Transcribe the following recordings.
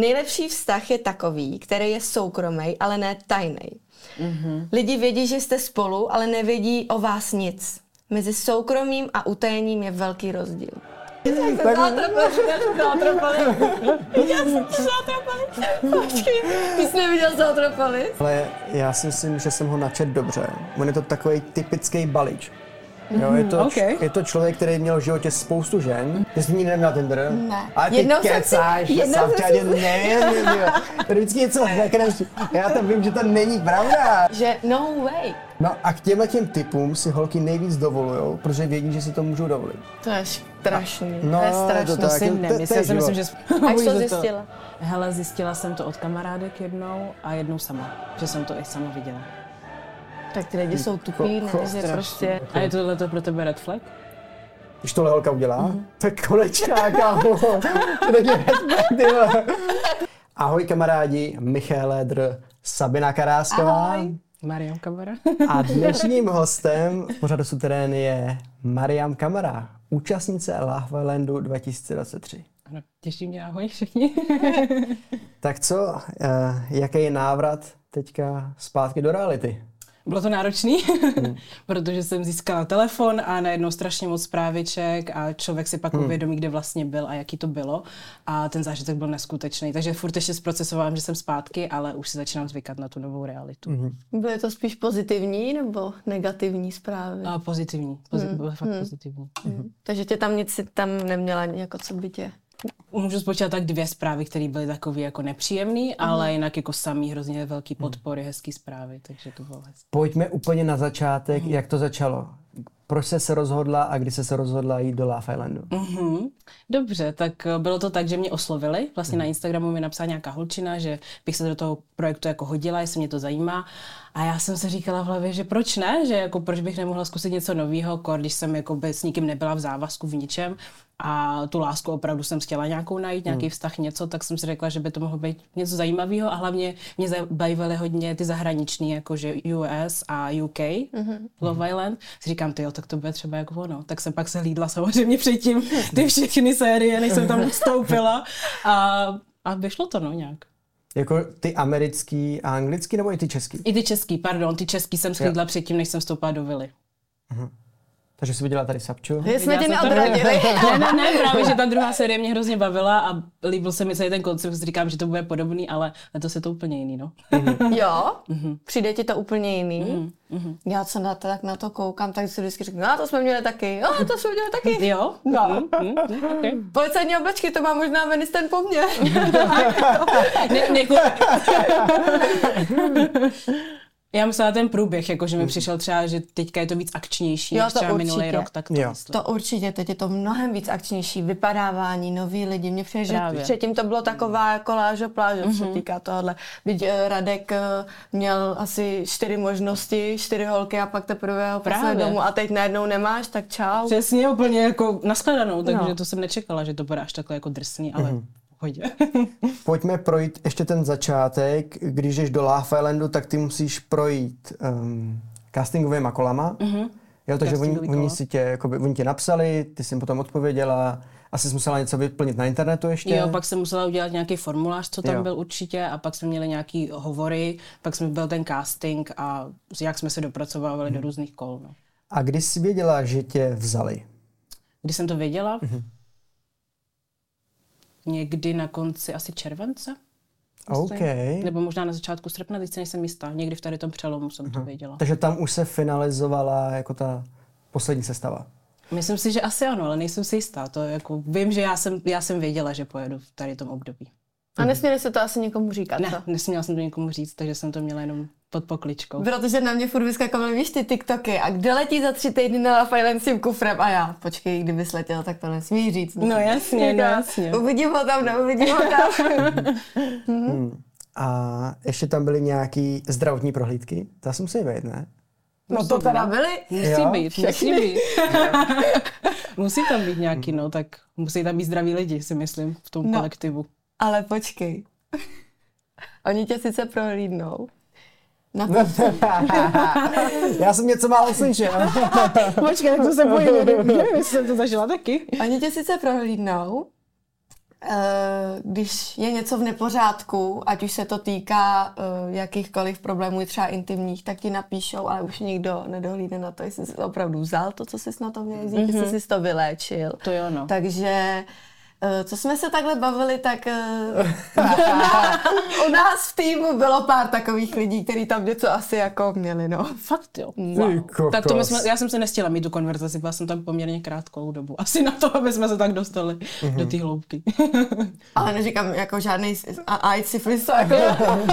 Nejlepší vztah je takový, který je soukromý, ale ne tajný. Mm-hmm. Lidi vědí, že jste spolu, ale nevědí o vás nic. Mezi soukromým a utajením je velký rozdíl. Počkej, ty jsi neviděl zátrapali? Ale já si myslím, že jsem ho načet dobře. On je to takový typický balíč. Jo, je, to, Mhm, okay. je to člověk, který měl v životě spoustu žen. Ty jsi nikdy neměla Tinder? Ne. A ty Jednou jsem si- kecáš, jednou jsem tě si- nevím. Tady vždycky něco nekneš. Já tam vím, že to není pravda. Že no way. No a k těmhle těm typům si holky nejvíc dovolujou, protože vědí, že si to můžou dovolit. To je strašný. No, to je to strašný. To tak, si to- to- to nemyslím, já si myslím, že... A to že zjistila? Hele, zjistila jsem to od kamarádek jednou a jednou sama. Že jsem to i sama viděla. Tak ty lidi jsou tupí, ne, že Strašně. prostě... A je tohle to pro tebe red flag? Když tohle holka udělá, Mhm. tak konečná, kámo. To není ty vole. Ahoj kamarádi, Michal Ledr, Sabina Karásková. Ahoj. Mariam Kamara. A dnešním hostem v pořadu Suterén je Mariam Kamara, účastnice Love Islandu 2023. Ano, těší mě, ahoj všichni. Tak co, eh, jaký je návrat teďka zpátky do reality? Bylo to náročný, protože jsem získala telefon a najednou strašně moc zpráviček a člověk si pak uvědomí, kde vlastně byl a jaký to bylo. A ten zážitek byl neskutečný. Takže furt ještě zprocesovávám, že jsem zpátky, ale už si začínám zvykat na tu novou realitu. Byly to spíš pozitivní nebo negativní zprávy? A pozitivní. Pozi- bylo fakt pozitivní. Takže tě tam nic si tam neměla jako co by tě... Můžu spočítat tak dvě zprávy, které byly takové jako nepříjemné, ale jinak jako samý hrozně velký podpory, hezký zprávy, takže to bylo hezké. Pojďme úplně na začátek, jak to začalo. Proč jsi se rozhodla a kdy jsi se rozhodla jít do Love Islandu? Mhm. Dobře, tak eh, bylo to tak, že mě oslovili. Vlastně na Instagramu mi napsala nějaká holčina, že bych se do toho projektu jako hodila, jestli mě to zajímá. A já jsem si říkala v hlavě, že proč ne, že jako proč bych nemohla zkusit něco nového, když jsem jako s nikým nebyla v závazku v ničem a tu lásku opravdu jsem chtěla nějakou najít, nějaký vztah, něco, tak jsem si řekla, že by to mohlo být něco zajímavého a hlavně mě zajímaly hodně ty zahraniční, jakože US a UK, Love Island. Si říkám, ty jo, tak to bude třeba jako ono. Tak jsem pak se hlídla samozřejmě předtím ty všechny série, než jsem tam vstoupila a, a vyšlo to no nějak. Jako ty americký a anglický nebo i ty český? I ty český, pardon, ty český jsem schlídla předtím, než jsem vstoupila do vily. Takže jsi viděla tady Sapču? Že jsme tě to- neodradili. Ne, ne, ne, právě, že ta druhá série mě hrozně bavila a líbil se mi celý ten koncept, říkám, že to bude podobný, ale letos je to úplně jiný, no. Jo? Mhm. Přijde ti to úplně jiný? Já co na to, tak na to koukám, tak si vždycky řeknu, no to jsme měli taky, jo, to jsme měli taky. Jo? No. Mm, mm, okay. Policajní oblečky, to má možná Veniston po mně. ne, ne, Já myslela ten průběh, jako že mi přišel třeba, že teďka je to víc akčnější, Jo, než to třeba minulý určitě. rok, tak to Jo. myslím. To určitě, teď je to mnohem víc akčnější, vypadávání, noví lidi. Mně přijde, že předtím to bylo taková koláže pláže, co se Mhm. týká tohohle. Byť eh, Radek eh, měl asi čtyři možnosti, čtyři holky a pak teprve ho poslali Právě. domů a teď najednou nemáš, tak čau. Přesně, úplně jako nashledanou, takže No. to jsem nečekala, že to bude až takhle jako drsný, ale v pohodě. Pojďme projít ještě ten začátek. Když jdeš do Love Islandu, tak ty musíš projít um, castingovými kolama. Mm-hmm. Jo, takže oni, oni, si tě, jakoby, oni tě napsali, ty jsi jim potom odpověděla, asi jsi musela něco vyplnit na internetu ještě. Jo, pak jsem musela udělat nějaký formulář, co tam Jo. byl určitě, a pak jsme měli nějaký hovory, pak jsme byl ten casting a jak jsme se dopracovávali do různých kol. No. A kdy jsi věděla, že tě vzali? Když jsem to věděla, někdy na konci asi července, OK. nebo možná na začátku srpna, teď si nejsem jistá, někdy v tady tom přelomu jsem to věděla. Takže tam už se finalizovala jako ta poslední sestava. Myslím si, že asi ano, ale nejsem si jistá. To jako, vím, že já jsem, já jsem věděla, že pojedu v tady tom období. A nesměli se to asi někomu říkat, Ne, co? nesměla jsem to někomu říct, takže jsem to měla jenom pod pokličkou. Protože na mě furt vyskakovaly, víš, ty TikToky a kdo letí za tři týdny na Love Island s tím kufrem a já, počkej, kdyby letěl, tak to nesmí říct. No jasně, no jasně. Uvidím ho tam, neuvidím ho tam. A ještě tam byly nějaký zdravotní prohlídky. To asi musí být, ne? No to teda byly. Musí Jo, být, musí být. musí tam být nějaký, no, tak musí tam být zdraví lidi, si myslím, v tom No. kolektivu. Ale počkej. Oni tě sice prohlídnou. Na Já jsem něco málo slyšel. Počkej, tak to se bojím, nevím, jestli jsem to zažila taky. Oni tě sice prohlídnou, eh, když je něco v nepořádku, ať už se to týká eh, jakýchkoliv problémů, třeba intimních, tak ti napíšou, ale už nikdo nedohlídne na to, jestli jsi opravdu vzal to, co jsi na to měl vzít, mm-hmm. jestli jsi to vyléčil. To jo, no. Takže Eh, co jsme se takhle bavili, tak uh, u nás v týmu bylo pár takových lidí, kteří tam něco asi jako měli, no. Fakt jo. Wow. Tak to my jsme, já jsem se nestihla mít tu konverzaci, byla jsem tam poměrně krátkou dobu. Asi na to, aby jsme se tak dostali mm-hmm. do té hloubky. ale neříkám jako žádný AIDS, syfilis, jako,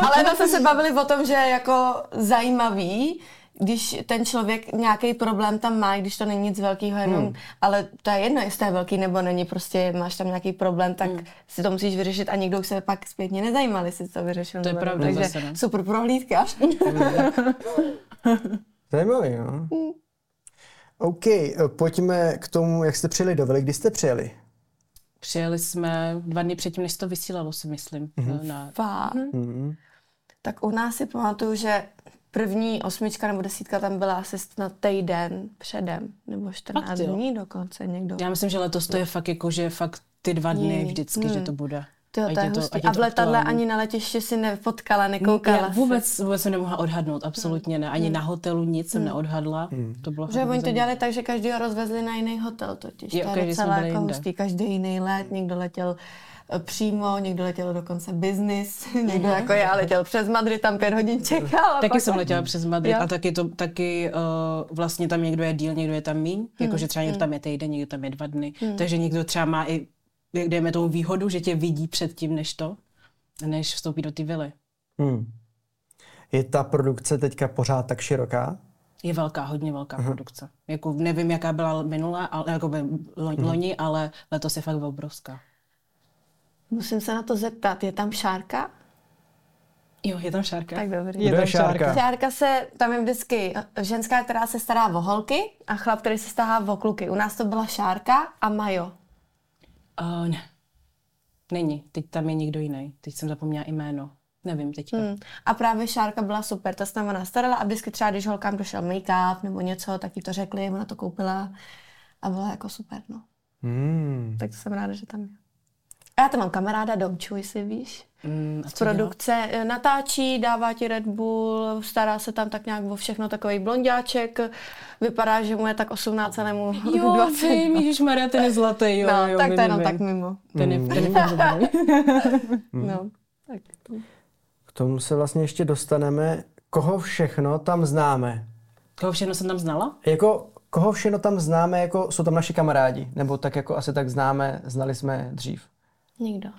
ale na jsme se bavili o tom, že jako zajímavý, když ten člověk nějaký problém tam má, když to není nic velkého, jenom, hmm. ale to je jedno, jestli to je velký nebo není, prostě máš tam nějaký problém, tak hmm. si to musíš vyřešit a nikdo už se pak zpětně nezajímal, jestli to vyřešil. To je pravda, Takže zase, no. super prohlídka. Zajímavý, no. Hmm. OK, pojďme k tomu, jak jste přijeli do Vily. Kdy jste přijeli? Přijeli jsme dva dny předtím, než to vysílalo, si myslím. Mm-hmm. Na... Mm-hmm. Tak u nás si pamatuju, že první osmička nebo desítka tam byla asi na týden předem, nebo 14 fakt, dní dokonce někdo. Já myslím, že letos to je fakt jako, že fakt ty dva dny vždycky, hmm. že to bude. Tyjo, to je to, a v letadle ani na letiště si nepotkala, nekoukala Já vůbec, vůbec jsem nemohla odhadnout, absolutně ne. Ani hmm. na hotelu nic jsem hmm. neodhadla. Hmm. To bylo že oni to dělali tak, že každý ho rozvezli na jiný hotel totiž. Jo, to je docela jako hustý. Každý jiný let, někdo letěl přímo, někdo letěl dokonce business, někdo jako já letěl přes Madrid, tam pět hodin čekal. Taky jsem letěla přes Madrid jo. a taky, to, taky uh, vlastně tam někdo je díl, někdo je tam míň, hmm. jakože třeba někdo hmm. tam je týden, někdo tam je dva dny, hmm. takže někdo třeba má i, dejme tomu výhodu, že tě vidí předtím, než to, než vstoupí do ty vily. Hmm. Je ta produkce teďka pořád tak široká? Je velká, hodně velká uh-huh. produkce. Jako nevím, jaká byla minulá, ale, jako by loni, uh-huh. loni, ale letos je fakt obrovská. Musím se na to zeptat, je tam šárka? Jo, je tam šárka. Tak dobrý. Je tam šárka. Šárka se, tam je vždycky ženská, která se stará o holky a chlap, který se stará o kluky. U nás to byla šárka a majo. Uh, ne. Není. Teď tam je někdo jiný. Teď jsem zapomněla jméno. Nevím teďka. Hmm. A právě Šárka byla super, ta se tam ona starala a vždycky třeba, když holkám došel make-up nebo něco, tak jí to řekli, ona to koupila a byla jako super, no. Hmm. Tak to jsem ráda, že tam je. Já tam mám kamaráda Domču, jestli víš. Mm, z produkce dělá? Eh, natáčí, dává ti Red Bull, stará se tam tak nějak o všechno, takový blondáček, vypadá, že mu je tak 18, ale mu jo, 20. Jo, Ježíš Maria, ten je zlatý, jo, no, jo, tak to je jenom tak mimo. Ten je, ten je No, tak to. K tomu se vlastně ještě dostaneme. Koho všechno tam známe? Koho všechno jsem tam znala? Jako, koho všechno tam známe, jako jsou tam naši kamarádi? Nebo tak jako asi tak známe, znali jsme dřív? Nikdo.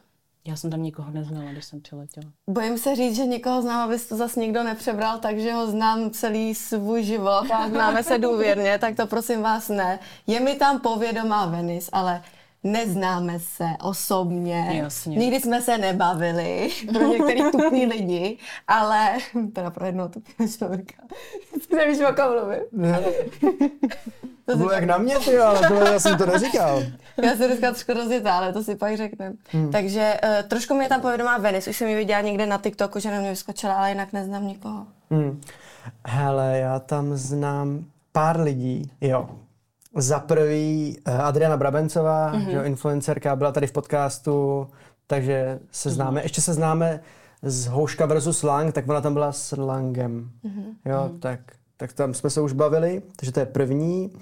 Já jsem tam nikoho neznala, když jsem přiletěla. Bojím se říct, že někoho znám, abys to zase nikdo nepřebral, takže ho znám celý svůj život a známe se důvěrně, tak to prosím vás ne. Je mi tam povědomá Venice, ale neznáme se osobně, Jasně. nikdy jsme se nebavili, pro některý tupý lidi, ale teda pro jednoho tupého člověka. Nevíš, o kom mluvím. To bylo jak na mě, ty, ale to já jsem to neříkal. já jsem dneska trošku rozjetá, ale to si pak řekneme. Hmm. Takže uh, trošku mě tam povědomá Venice, už jsem ji viděla někde na TikToku, že na mě vyskočila, ale jinak neznám nikoho. Hmm. Hele, já tam znám pár lidí, jo. Za prvý uh, Adriana Brabencová, mm-hmm. že influencerka, byla tady v podcastu, takže se známe. Mm-hmm. Ještě se známe z Houška versus Lang, tak ona tam byla s Langem. Mm-hmm. Jo, mm-hmm. tak tak tam jsme se už bavili, takže to je první.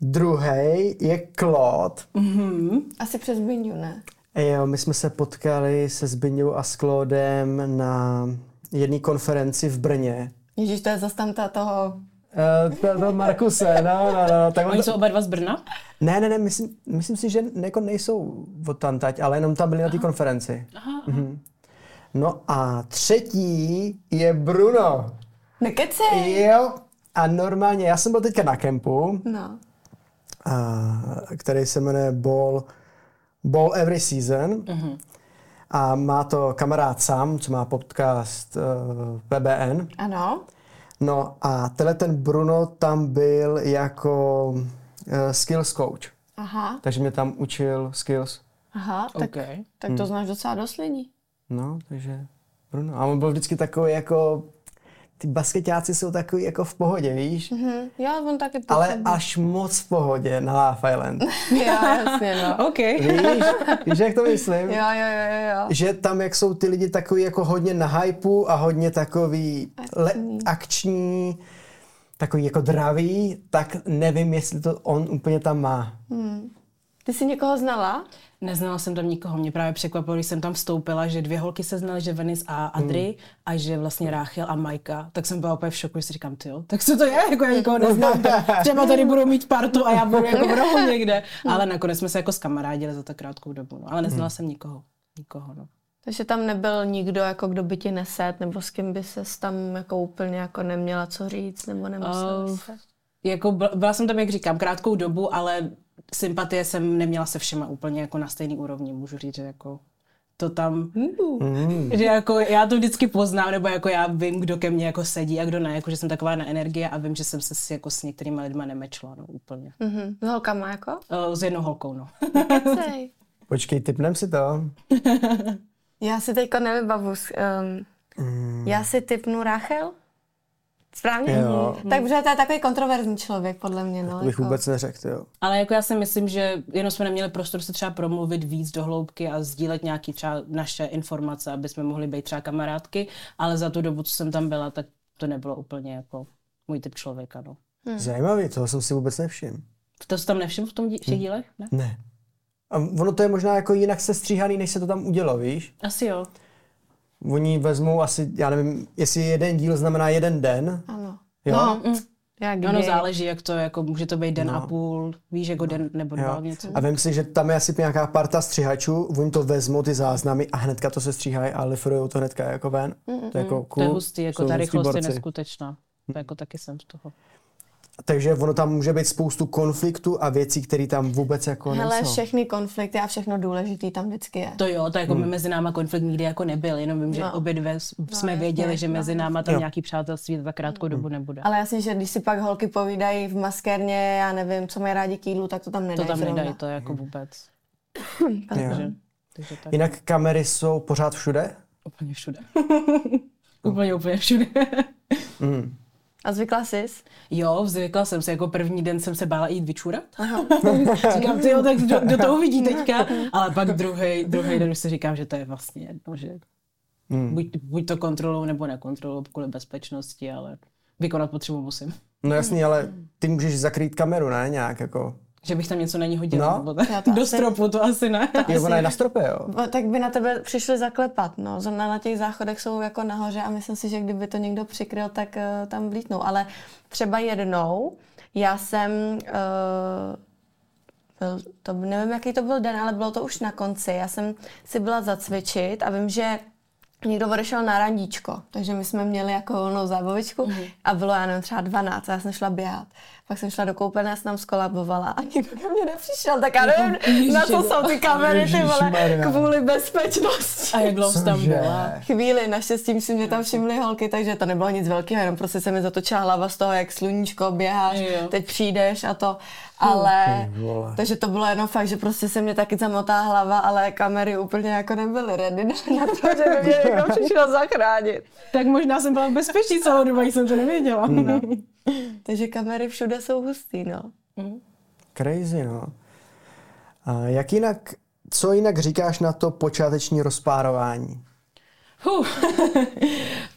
Druhý je Claude. Mm-hmm. Asi přes Zbyňu, ne? Jo, my jsme se potkali se Zbyňou a s Claudem na jedné konferenci v Brně. Ježíš, to je zase tam ta toho... Uh, to, to Markuse, no, no, no. Tak Oni to... jsou oba dva z Brna? Ne, ne, ne, myslím, myslím si, že jako nejsou od tamtať, ale jenom tam byli Aha. na té konferenci. Aha. Mhm. No a třetí je Bruno. Nekecej. Jo. A normálně, já jsem byl teďka na kempu, no. a, který se jmenuje Ball, Ball Every Season. Mm-hmm. A má to kamarád sám, co má podcast uh, eh, PBN. Ano. No a tenhle ten Bruno tam byl jako uh, skills coach. Aha. Takže mě tam učil skills. Aha, tak, okay. tak to hmm. znáš docela dost lidí. No, takže Bruno. A on byl vždycky takový jako ty basketáci jsou takový jako v pohodě, víš? Hm, jo, on taky Ale až moc v pohodě na Love Island. Jo, jasně, no. OK. Víš, víš, jak to myslím? Jo, jo, jo, jo. Že tam, jak jsou ty lidi takový jako hodně na hypeu a hodně takový le- akční, takový jako dravý, tak nevím, jestli to on úplně tam má. Ty jsi někoho znala? Neznala jsem tam nikoho. Mě právě překvapilo, když jsem tam vstoupila, že dvě holky se znaly, že Venice a Adri Hmm. a že vlastně Ráchel a Majka. Tak jsem byla úplně v šoku, že si říkám, ty jo, tak co to je, jako já nikoho neznám. Třeba tady budu mít partu a já budu jako v rohu někde. Ale nakonec jsme se jako skamarádili za tak krátkou dobu. No. Ale neznala Hmm. jsem nikoho. Nikoho, no. Takže tam nebyl nikdo, jako kdo by ti neset, nebo s kým by se tam jako úplně jako neměla co říct, nebo nemusela Uh, se. Jako byla jsem tam, jak říkám, krátkou dobu, ale sympatie jsem neměla se všema úplně jako na stejný úrovni. Můžu říct, že jako to tam, Mm. že jako já to vždycky poznám, nebo jako já vím, kdo ke mně jako sedí a kdo ne, jako že jsem taková na energie a vím, že jsem se s, jako s některými lidmi nemečla, no úplně. Mhm. S holkama jako? Uh, s jednou holkou, no. Kecej. Počkej, typnem si to. Já si teďko nevybavu. Um, Já si typnu Rachel? Správně? Jo. Tak protože to je takový kontroverzní člověk, podle mě. No, To bych jako. vůbec neřekl, jo. Ale jako já si myslím, že jenom jsme neměli prostor se třeba promluvit víc do hloubky a sdílet nějaký třeba naše informace, aby jsme mohli být třeba kamarádky, ale za tu dobu, co jsem tam byla, tak to nebylo úplně jako můj typ člověka, no. Zajímavý, toho jsem si vůbec nevšiml. To jsi tam nevšiml v, tom dí- v těch dílech? Ne? Ne. A ono to je možná jako jinak sestříhaný, než se to tam udělo, víš? Asi jo. Oni vezmou asi, já nevím, jestli jeden díl znamená jeden den, Ano. jo? No, jak Ono kdy. záleží, jak to, jako může to být den a půl, víš, jako den nebo dva Jo. něco. A vím si, že tam je asi nějaká parta střihačů, oni to vezmou ty záznamy a hnedka to se stříhají a lifrujou to hnedka jako ven. To je jako To cool. je hustý, jako Jsou ta rychlost je neskutečná. To jako taky jsem z toho. Takže ono tam může být spoustu konfliktů a věcí, které tam vůbec jako Hele, nejsou. všechny konflikty a všechno důležitý tam vždycky je. To jo, to jako Hmm. my mezi náma konflikt nikdy jako nebyl, jenom vím, že No. obě dvě s- jsme jasně, věděli, že no, mezi náma tam Jo. nějaký přátelství za krátkou dobu nebude. Ale jasně, že když si pak holky povídají v maskérně, já nevím, co mají rádi kýlu, tak to tam To nedají tam zrovna. nedají, to jako vůbec. Jo. Takže, takže tak. Jinak kamery jsou pořád všude? Úplně všude. úplně, úplně všude. Mm. A zvykla jsi? jo, zvykla jsem se, jako první den jsem se bála jít vyčurat. říkám, ty jo, tak kdo, kdo to uvidí teďka? Ale pak druhý, druhý den už si říkám, že to je vlastně jedno, že Mm. buď, buď to kontrolou nebo nekontrolou kvůli bezpečnosti, ale vykonat potřebu musím. No jasný, ale ty můžeš zakrýt kameru, ne? Nějak jako... Že bych tam něco na ní hodila. No. Nebo tak. To Do asi- stropu to asi ne. Jo, ona je na stropě, jo? No, tak by na tebe přišli zaklepat, no. Zrovna na těch záchodech jsou jako nahoře a myslím si, že kdyby to někdo přikryl, tak uh, tam vlítnou. Ale třeba jednou, já jsem, uh, byl, to, nevím, jaký to byl den, ale bylo to už na konci. Já jsem si byla zacvičit a vím, že někdo odešel na randíčko, takže my jsme měli jako volnou zábavičku mm-hmm. a bylo, já nevím, třeba 12 a já jsem šla běhat. Pak jsem šla do koupelny a jsem tam skolabovala a nikdo ke mně nepřišel, tak já nevím, na co jsou ty kamery, ty vole, kvůli bezpečnosti. A jak dlouho tam byla? Chvíli, naštěstí si mě tam všimly holky, takže to nebylo nic velkého, jenom prostě se mi zatočila hlava z toho, jak sluníčko, běháš, Jo. teď přijdeš a to, ale, takže to bylo jenom fakt, že prostě se mě taky zamotá hlava, ale kamery úplně jako nebyly ready na to, že by mě někdo přišel zachránit. Tak možná jsem byla v bezpečí celou dobu, jsem to nevěděla. No. Takže kamery všude jsou hustý, no. Crazy, no. A jak jinak, co jinak říkáš na to počáteční rozpárování? Huh.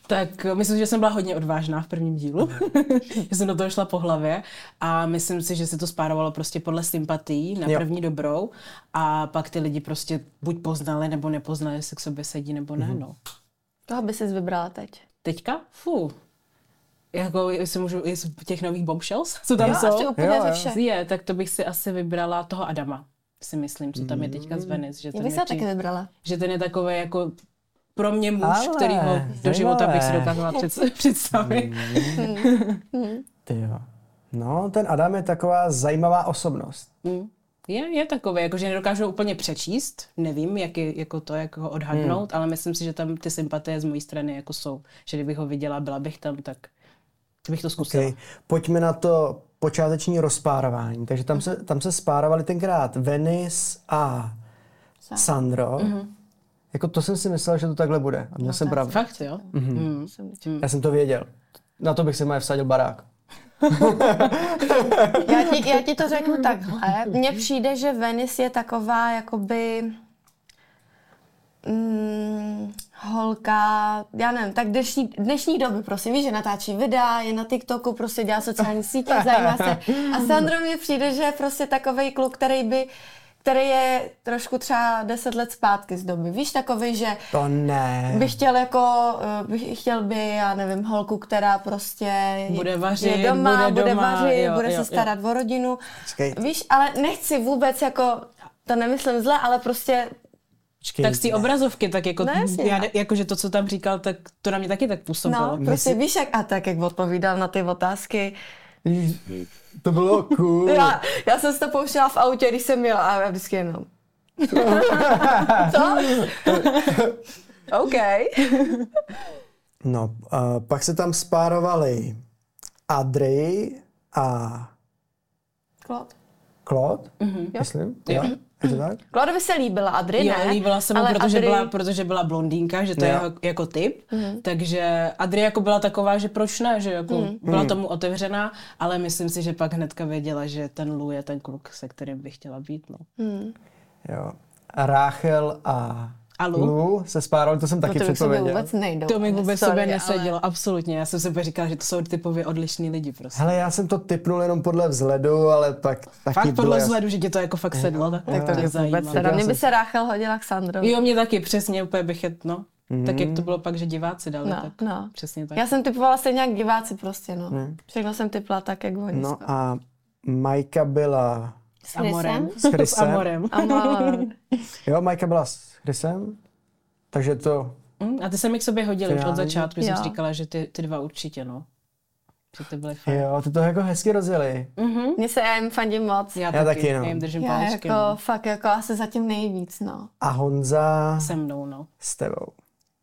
Tak myslím, že jsem byla hodně odvážná v prvním dílu. že jsem do toho šla po hlavě a myslím si, že se to spárovalo prostě podle sympatií na Jo. první dobrou a pak ty lidi prostě buď poznali nebo nepoznali, jestli k sobě sedí nebo ne. No. Toho by jsi vybrala teď. Teďka? Fu. Jako, jestli můžu, i z těch nových bombshells, co tam Jo, jsou? ještě úplně Jo, ze jo. všech. Je, tak to bych si asi vybrala toho Adama, si myslím, co tam je teďka z Venice. Že Já ten, bych je se taky vybrala. že ten je takový jako pro mě muž, Ale, který ho do života bych si dokázala před, představit. Ty jo. No, ten Adam je taková zajímavá osobnost. Mm. Je, je takový, jako, že nedokážu úplně přečíst, nevím, jak je, jako to, jak ho odhadnout, ale myslím si, že tam ty sympatie z mojí strany jako jsou. Že kdybych ho viděla, byla bych tam, tak bych to zkusila. Okay. Pojďme na to počáteční rozpárování. Takže tam se, tam se spárovali tenkrát Venice a Sandro. Mm-hmm. Jako to jsem si myslel, že to takhle bude. A měl jsem pravdu. Fakt, jo? Mm. Jsem- Já jsem to věděl. Na to bych si moje vsadil barák. Já ti, já ti to řeknu takhle. Mně přijde, že Venice je taková jakoby mm, holka, já nevím, tak dnešní, dnešní doby, prostě víš, že natáčí videa, je na TikToku, prostě dělá sociální sítě, zajímá se. A Sandro mi přijde, že je prostě takový kluk, který by který je trošku třeba deset let zpátky z doby. Víš, takový, že To ne. bych chtěl jako, eh, bych chtěl by, já nevím, holku, která prostě Bude vařit, je doma, bude bude, doma, vařit, jo, bude jo, se starat o rodinu. Počkej. Víš, ale nechci vůbec jako, to nemyslím zle, ale prostě Počkej, Tak z té obrazovky, tak jako, No jasně. já, jakože to, co tam říkal, tak to na mě taky tak působilo. No, prostě víš jak, a tak jak odpovídal na ty otázky. To bylo cool. Já, já jsem si to pouštěla v autě, když jsem měla a já vždycky jenom. Co? OK. No, uh, pak se tam spárovali Adry a Claude. Claude, Mhm. mm-hmm. myslím. Jo. Je to tak? By se líbila, Adry Jo, ne. líbila se mu, ale protože, Adry- byla, protože byla blondýnka, že to je Jo. jako, jako typ. Takže Adri jako byla taková, že proč ne, že jako byla tomu otevřená, ale myslím si, že pak hnedka věděla, že ten Lu je ten kluk, se kterým by chtěla být. No. Jo. A Ráchel a A Lu? Lu se spárovali, to jsem No taky to k sobě předpověděl. vůbec nejdou. To mi vůbec Sorry, sobě ale- nesedělo, absolutně. Já jsem si úplně říkala, že to jsou typově odlišní lidi prostě. Hele, já jsem to typnul jenom podle vzhledu, ale pak taky Fakt podle jas- vzhledu, že tě to jako fakt sedlo, tak, Tak to mě mě vůbec zajímalo. teda. Já Mně by se Ráchel hodila k Sandrovi. Jo, mě taky, přesně, úplně bych je, no. Tak jak to bylo pak, že diváci dali, No, tak no. přesně tak. Já jsem typovala stejně jak diváci prostě, no. Všechno jsem typla tak, jak oni. No a Majka byla S Amorem. s Chrisem. S Amorem. Amor. Jo, Majka byla s Chrisem, takže to... Mm, A ty se mi k sobě hodili už od začátku, že jsem Jo. říkala, že ty, ty dva určitě, no. Že ty byly fajn. Jo, ty to jako hezky rozjeli. Mně se já jim fandím moc. Já, Já taky, taky, no. já jim držím Já palečky, jako, no. fakt jako asi zatím nejvíc, no. A Honza Se mnou, no. s tebou.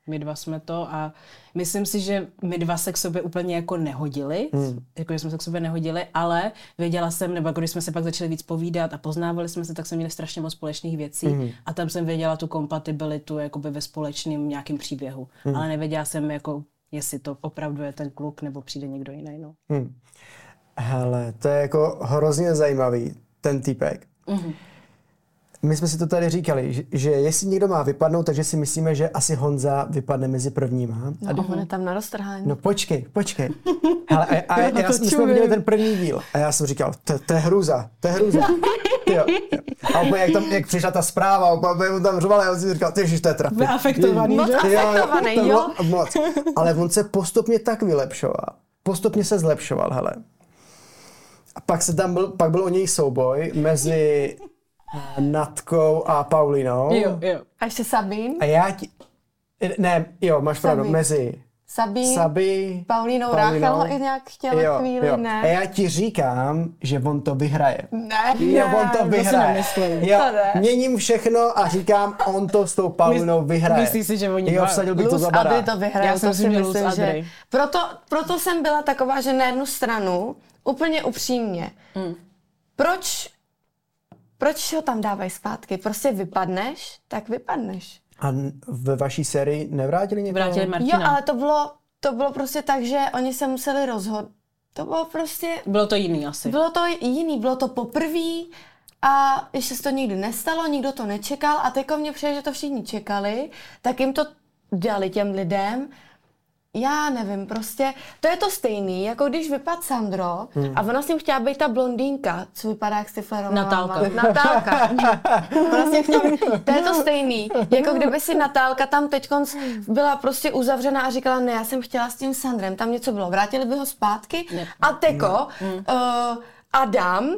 My dva jsme to a myslím si, že my dva se k sobě úplně jako nehodili, hmm. jako že jsme se k sobě nehodili, ale věděla jsem, nebo když jsme se pak začali víc povídat a poznávali jsme se, tak jsme měli strašně moc společných věcí hmm. a tam jsem věděla tu kompatibilitu jakoby ve společném nějakém příběhu, hmm. ale nevěděla jsem jako jestli to opravdu je ten kluk, nebo přijde někdo jiný. No. Hm. Hele, to je jako hrozně zajímavý, ten týpek. Mhm. My jsme si to tady říkali, že, že jestli někdo má vypadnout, takže si myslíme, že asi Honza vypadne mezi prvníma. A, No, on je tam na roztrhání. no počkej, počkej. Hele, a, a, Já já, jsme viděli ten první díl a já jsem říkal, to, je hrůza, to je hrůza. Jo, jo. A úplně jak, tam, jak přišla ta zpráva, úplně on tam řval, a já jsem si říkal, ty ježiš, to je trapný. Afektovaný, Moc že? afektovaný, to jo? bylo Moc. Ale on se postupně tak vylepšoval. Postupně se zlepšoval, hele. A pak, se tam byl, pak byl o něj souboj mezi Natkou a Paulinou. Jo, jo. A ještě Sabín. A já ti... Ne, jo, máš pravdu, mezi Sabín. Sabi, Paulínou Ráchel ho i nějak chtěla chvíli, ne? A já ti říkám, že on to vyhraje. Ne, Jo, on to to si vyhraje. nemyslím. Jo, To ne. měním všechno a říkám, on to s tou Paulinou vyhraje. myslíš si, že oni Jo, vsadil bych to za barák. to vyhraje, Já si to myslím, si Luz myslím, že... Proto, proto jsem byla taková, že na jednu stranu, úplně upřímně, Hmm. proč, proč ho tam dávají zpátky? Prostě vypadneš, tak vypadneš. A ve vaší sérii nevrátili někoho? Vrátili Martina. Jo, ale to bylo, to bylo prostě tak, že oni se museli rozhodnout. To bylo prostě, Bylo to jiný asi. bylo to jiný, bylo to poprvé a ještě se to nikdy nestalo, nikdo to nečekal a teďko mě přijde, že to všichni čekali, tak jim to dali těm lidem. Já nevím, prostě to je to stejný, jako když vypadl Sandro hmm. a ona s ním chtěla být ta blondýnka, co vypadá jak Stiflerová. Natálka. máma. Natálka. ona s ním chtěla, to je to stejný, jako kdyby si Natálka tam teď byla prostě uzavřená a říkala, ne, já jsem chtěla s tím Sandrem, tam něco bylo, vrátili by ho zpátky Ne. a teko, uh, Adam,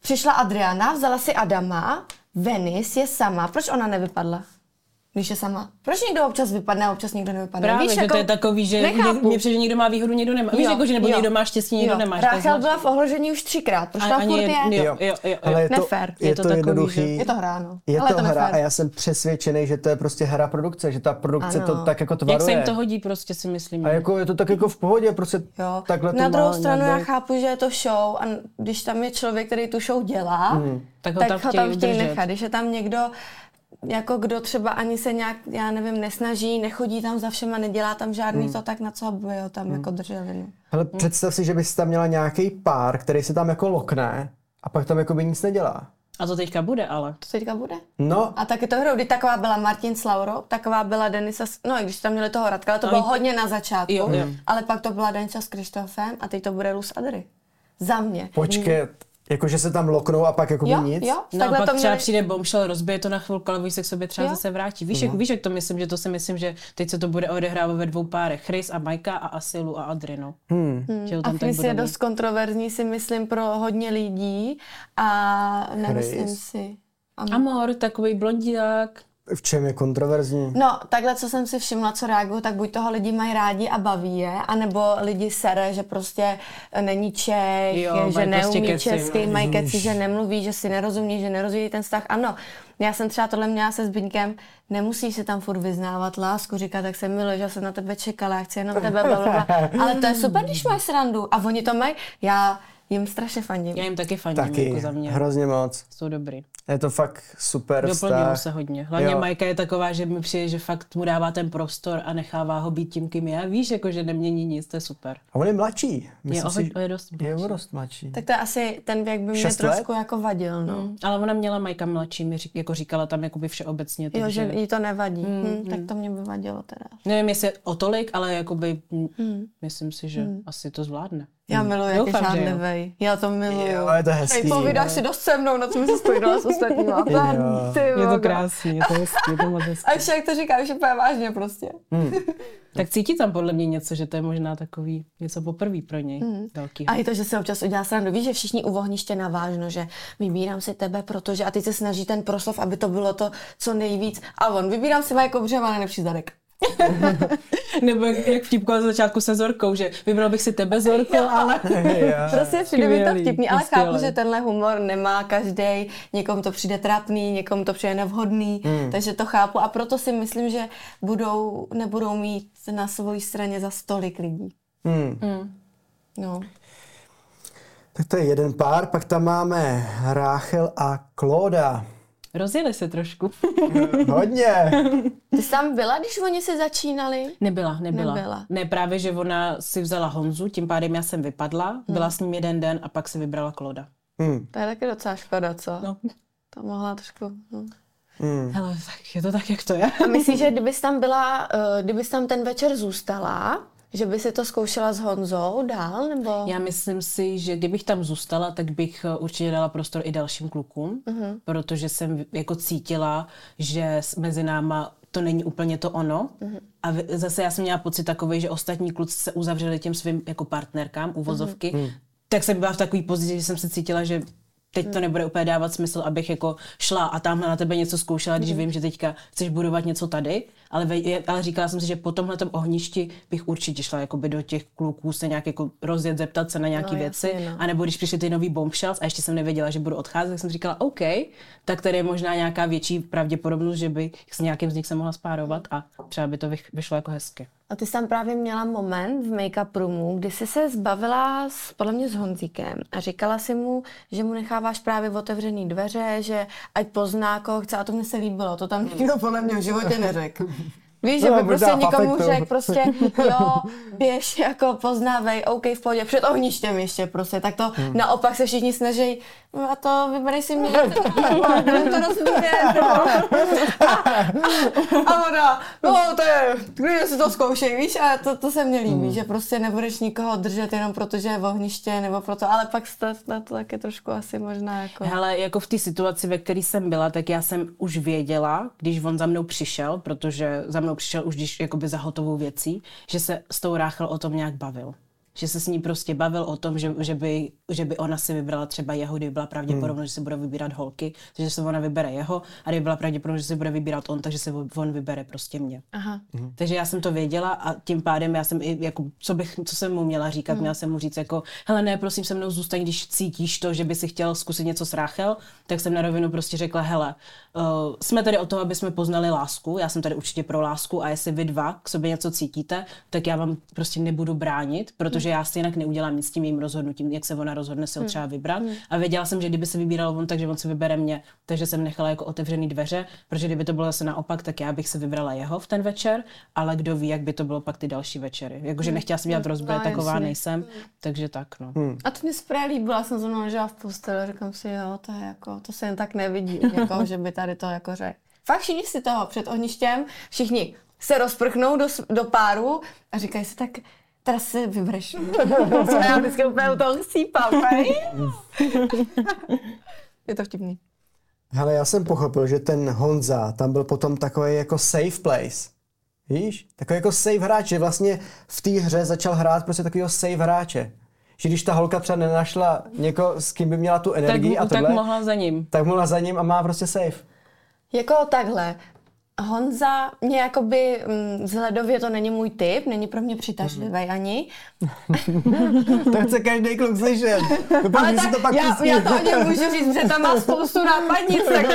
přišla Adriana, vzala si Adama, Venice je sama, proč ona nevypadla? Když je sama. Proč někdo občas vypadne a občas někdo nevypadne? Právě, Víš, že jako, to je takový, že mě, mě přijde, že někdo má výhodu, někdo nemá. Víš, Jo, jako, že nebo jo, někdo má štěstí, někdo jo. nemá. je znač- byla v ohrožení už třikrát, proč A- tam ani furt jed- je? jo, jo, jo, Ale je to, Nefér. je, Je to, to takový, jednoduchý. že- Je to hra, no. Je Ale to je to hra nefér. a já jsem přesvědčený, že to je prostě hra produkce, že ta produkce Ano. to tak jako Jak tvaruje. se jim to hodí, prostě si myslím. A jako je to tak jako v pohodě, prostě Jo. takhle to Na druhou stranu já chápu, že je to show a když tam je člověk, který tu show dělá, Hmm. Tak ho tak tam ho chtějí tam chtějí udržet. nechat. Když je tam někdo, jako kdo třeba ani se nějak, já nevím, nesnaží, nechodí tam za všema, nedělá tam žádný hmm. to, tak na co by ho tam hmm. jako drželi. No. Ale představ si, že bys tam měla nějaký pár, který se tam jako lokne a pak tam jako by nic nedělá. A to teďka bude, ale. To teďka bude. No, A taky to hrou, kdy taková byla Martin s Laurou, taková byla Denisa, no i když tam měli toho Radka, ale to No, bylo hodně na začátku, Jo, jo. ale pak to byla Denisa s Krištofem a teď to bude Luz Adry. Za mě. počkej, jakože se tam loknou a pak jako by Jo, nic. jo, No takhle a pak to třeba měli. přijde bombshell, rozbije to na chvilku, ale víš, se k sobě třeba Jo. zase vrátí. Víš, jak, víš, jak to myslím, že to si myslím, že teď se to bude odehrávat ve dvou párech. Chris a Majka a Asilu a Adrino. Hmm. Že to A Chris je mít. dost kontroverzní, si myslím, pro hodně lidí a nemyslím Chris. si. A Amor, takový blondílák. V čem je kontroverzní? No, takhle, co jsem si všimla, co reagují, tak buď toho lidi mají rádi a baví je, anebo lidi sere, že prostě není Čech, Jo, že prostě neumí keci, no. česky, mají keci, že nemluví, že si nerozumí, že nerozvíjí ten vztah. Ano, já jsem třeba tohle měla se Zbyňkem, nemusíš si tam furt vyznávat lásku, říkat, tak se miluje, že jsem na tebe čekala, já chci jenom tebe, bla, bla, bla. Ale to je super, když máš srandu. A oni to mají, já jim strašně fandím. Já jim taky fandím, Taky, jako za mě. hrozně moc. Jsou dobrý. Je to fakt super Doplňují vztah. se hodně. Hlavně Jo. Majka je taková, že mi přijde, že fakt mu dává ten prostor a nechává ho být tím, kým je. A víš, jako, že nemění nic, to je super. A on je mladší. Je, Myslím o, si, je dost je mladší. o dost mladší. Tak to je asi ten věk by mě Šest trošku jako vadil, no. Mm, Ale ona měla Majka mladší, mi řík, jako říkala tam jakoby všeobecně. Jo, takže... že jí to nevadí. Hmm, tak to mě by vadilo teda. Nevím, jestli o tolik, ale jakoby hmm. myslím si, že hmm. asi to zvládne. Já miluji, jak je Doufám, žádlivej. Já to miluju. Jo, je to hezký. Hej, povídáš si dost se mnou, na co mi se spojila s ostatníma. Jo. Ty Je to vogo. krásný, je to hezký, je to moc hezký. A jak to říkáš úplně vážně prostě. Tak cítí tam podle mě něco, že to je možná takový něco poprvé pro něj. Hmm. Velký. A i to, že se občas udělá srandu. Víš, že všichni u ohniště navážno, že vybírám si tebe, protože a ty se snaží ten proslov, aby to bylo to, co nejvíc. A on, vybírám si Majko Břeva, nejlepší zadek. Nebo jak, jak vtipku na začátku se Zorkou, že vybral bych si tebe Zorko, ale... Prostě přijde mi to vtipný, ale skvělý. chápu, že tenhle humor nemá každý, někomu to přijde trapný, někomu to přijde nevhodný, Hmm. takže to chápu a proto si myslím, že budou, nebudou mít na své straně za stolik lidí. Hmm. No. Tak to je jeden pár, pak tam máme Ráchel a Klóda. Rozjeli se trošku. Hodně. Ty jsi tam byla, když oni se začínali? Nebyla, nebyla, Nebyla. Ne, právě, že ona si vzala Honzu, tím pádem já jsem vypadla, byla s ním jeden den a pak si vybrala Kloda. Hmm. To je taky docela škoda, co? No. To mohla trošku... No. Hmm. Hele, tak je to tak, jak to je. A myslíš, že kdybys tam byla, uh, kdybys tam ten večer zůstala, že by si to zkoušela s Honzou dál, nebo... Já myslím si, že kdybych tam zůstala, tak bych eh, určitě dala prostor i dalším klukům, uh-huh. protože jsem jako cítila, že mezi náma to není úplně to ono. Uh-huh. A zase já jsem měla pocit takový, že ostatní kluci se uzavřeli těm svým jako partnerkám, uvozovky, uh-huh. tak jsem byla v takové pozici, že jsem se cítila, že teď to nebude úplně dávat smysl, abych jako šla a tamhle na tebe něco zkoušela, když vím, že teďka chceš budovat něco tady, ale, ve, ale říkala jsem si, že po tomhle ohništi bych určitě šla jakoby do těch kluků se nějak jako rozjet, zeptat se na nějaké No, věci, jasně, no. a nebo když přišly ty nový bombshells a ještě jsem nevěděla, že budu odcházet, tak jsem říkala, OK, tak tady je možná nějaká větší pravděpodobnost, že by s nějakým z nich se mohla spárovat a třeba by to vyšlo jako hezky. A ty jsi tam právě měla moment v make-up roomu, kdy jsi se zbavila s, podle mě s Honzíkem a říkala si mu, že mu necháváš právě otevřený dveře, že ať pozná, koho chce. A to mě se líbilo, to tam nikdo podle mě v životě neřekl. Víš, že No, by prostě někomu řekl prostě, jo, běž, jako poznávej, OK, v pohodě, před ohništěm ještě prostě, tak to Hmm. naopak se všichni snaží, no a to vyberej si mě, to rozvíjet, a ona, no to je, když si to zkoušej, víš, a to, to se mně líbí, Hmm. že prostě nebudeš nikoho držet jenom proto, že je v ohniště, nebo proto, ale pak to, to, to taky trošku asi možná jako... Hele, jako v té situaci, ve které jsem byla, tak já jsem už věděla, když on za mnou přišel, protože za mnou přišel už když jakoby za hotovou věcí, že se s tou Ráchel o tom nějak bavil. Že se s ní prostě bavil o tom, že, že, by, že by ona si vybrala třeba jeho, kdyby byla pravděpodobnost, hmm. že si bude vybírat holky, takže se ona vybere jeho, a kdyby byla pravděpodobnost, že si bude vybírat on, takže se on vybere prostě mě. Aha. Takže já jsem to věděla a tím pádem já jsem i, jako, co, bych, co jsem mu měla říkat, Hmm. měla jsem mu říct jako, hele ne, prosím se mnou zůstaň, když cítíš to, že by si chtěl zkusit něco s Ráchel, tak jsem na rovinu prostě řekla, hele, uh, jsme tady o toho, aby jsme poznali lásku, já jsem tady určitě pro lásku a jestli vy dva k sobě něco cítíte, tak já vám prostě nebudu bránit, protože protože já si jinak neudělám nic s tím jejím rozhodnutím, jak se ona rozhodne se ho třeba vybrat. A věděla jsem, že kdyby se vybíral on, takže on si vybere mě. Takže jsem nechala jako otevřený dveře, protože kdyby to bylo zase naopak, tak já bych se vybrala jeho v ten večer, ale kdo ví, jak by to bylo pak ty další večery. Jakože nechtěla jsem dělat rozbroje, No, taková jasně. nejsem, takže tak no. A to mě správně líbila, jsem zrovna ležela v posteli, říkám si, jo, to je jako, to se jen tak nevidí, jako, že by tady to jako řekl. Fakt všichni si toho před ohništěm, všichni se rozprchnou do, do páru a říkají si tak, teda se vybreš. Co já vždycky úplně u toho chcípám. Je to vtipný. Hele, já jsem pochopil, že ten Honza tam byl potom takový jako safe place. Víš? Takový jako safe hráč, že vlastně v té hře začal hrát prostě takového safe hráče. Že když ta holka třeba nenašla někoho, s kým by měla tu Tak, energii a tak tohle, mohla za ním. tak mohla za ním a má prostě safe. Jako takhle. Honza mě jakoby mm, vzhledově to není můj typ, není pro mě přitažlivý ani. To chce každý kluk slyšet. No, Ale tak to pak já, pustí. já to o něm můžu říct, že tam má spoustu nápadnic, tak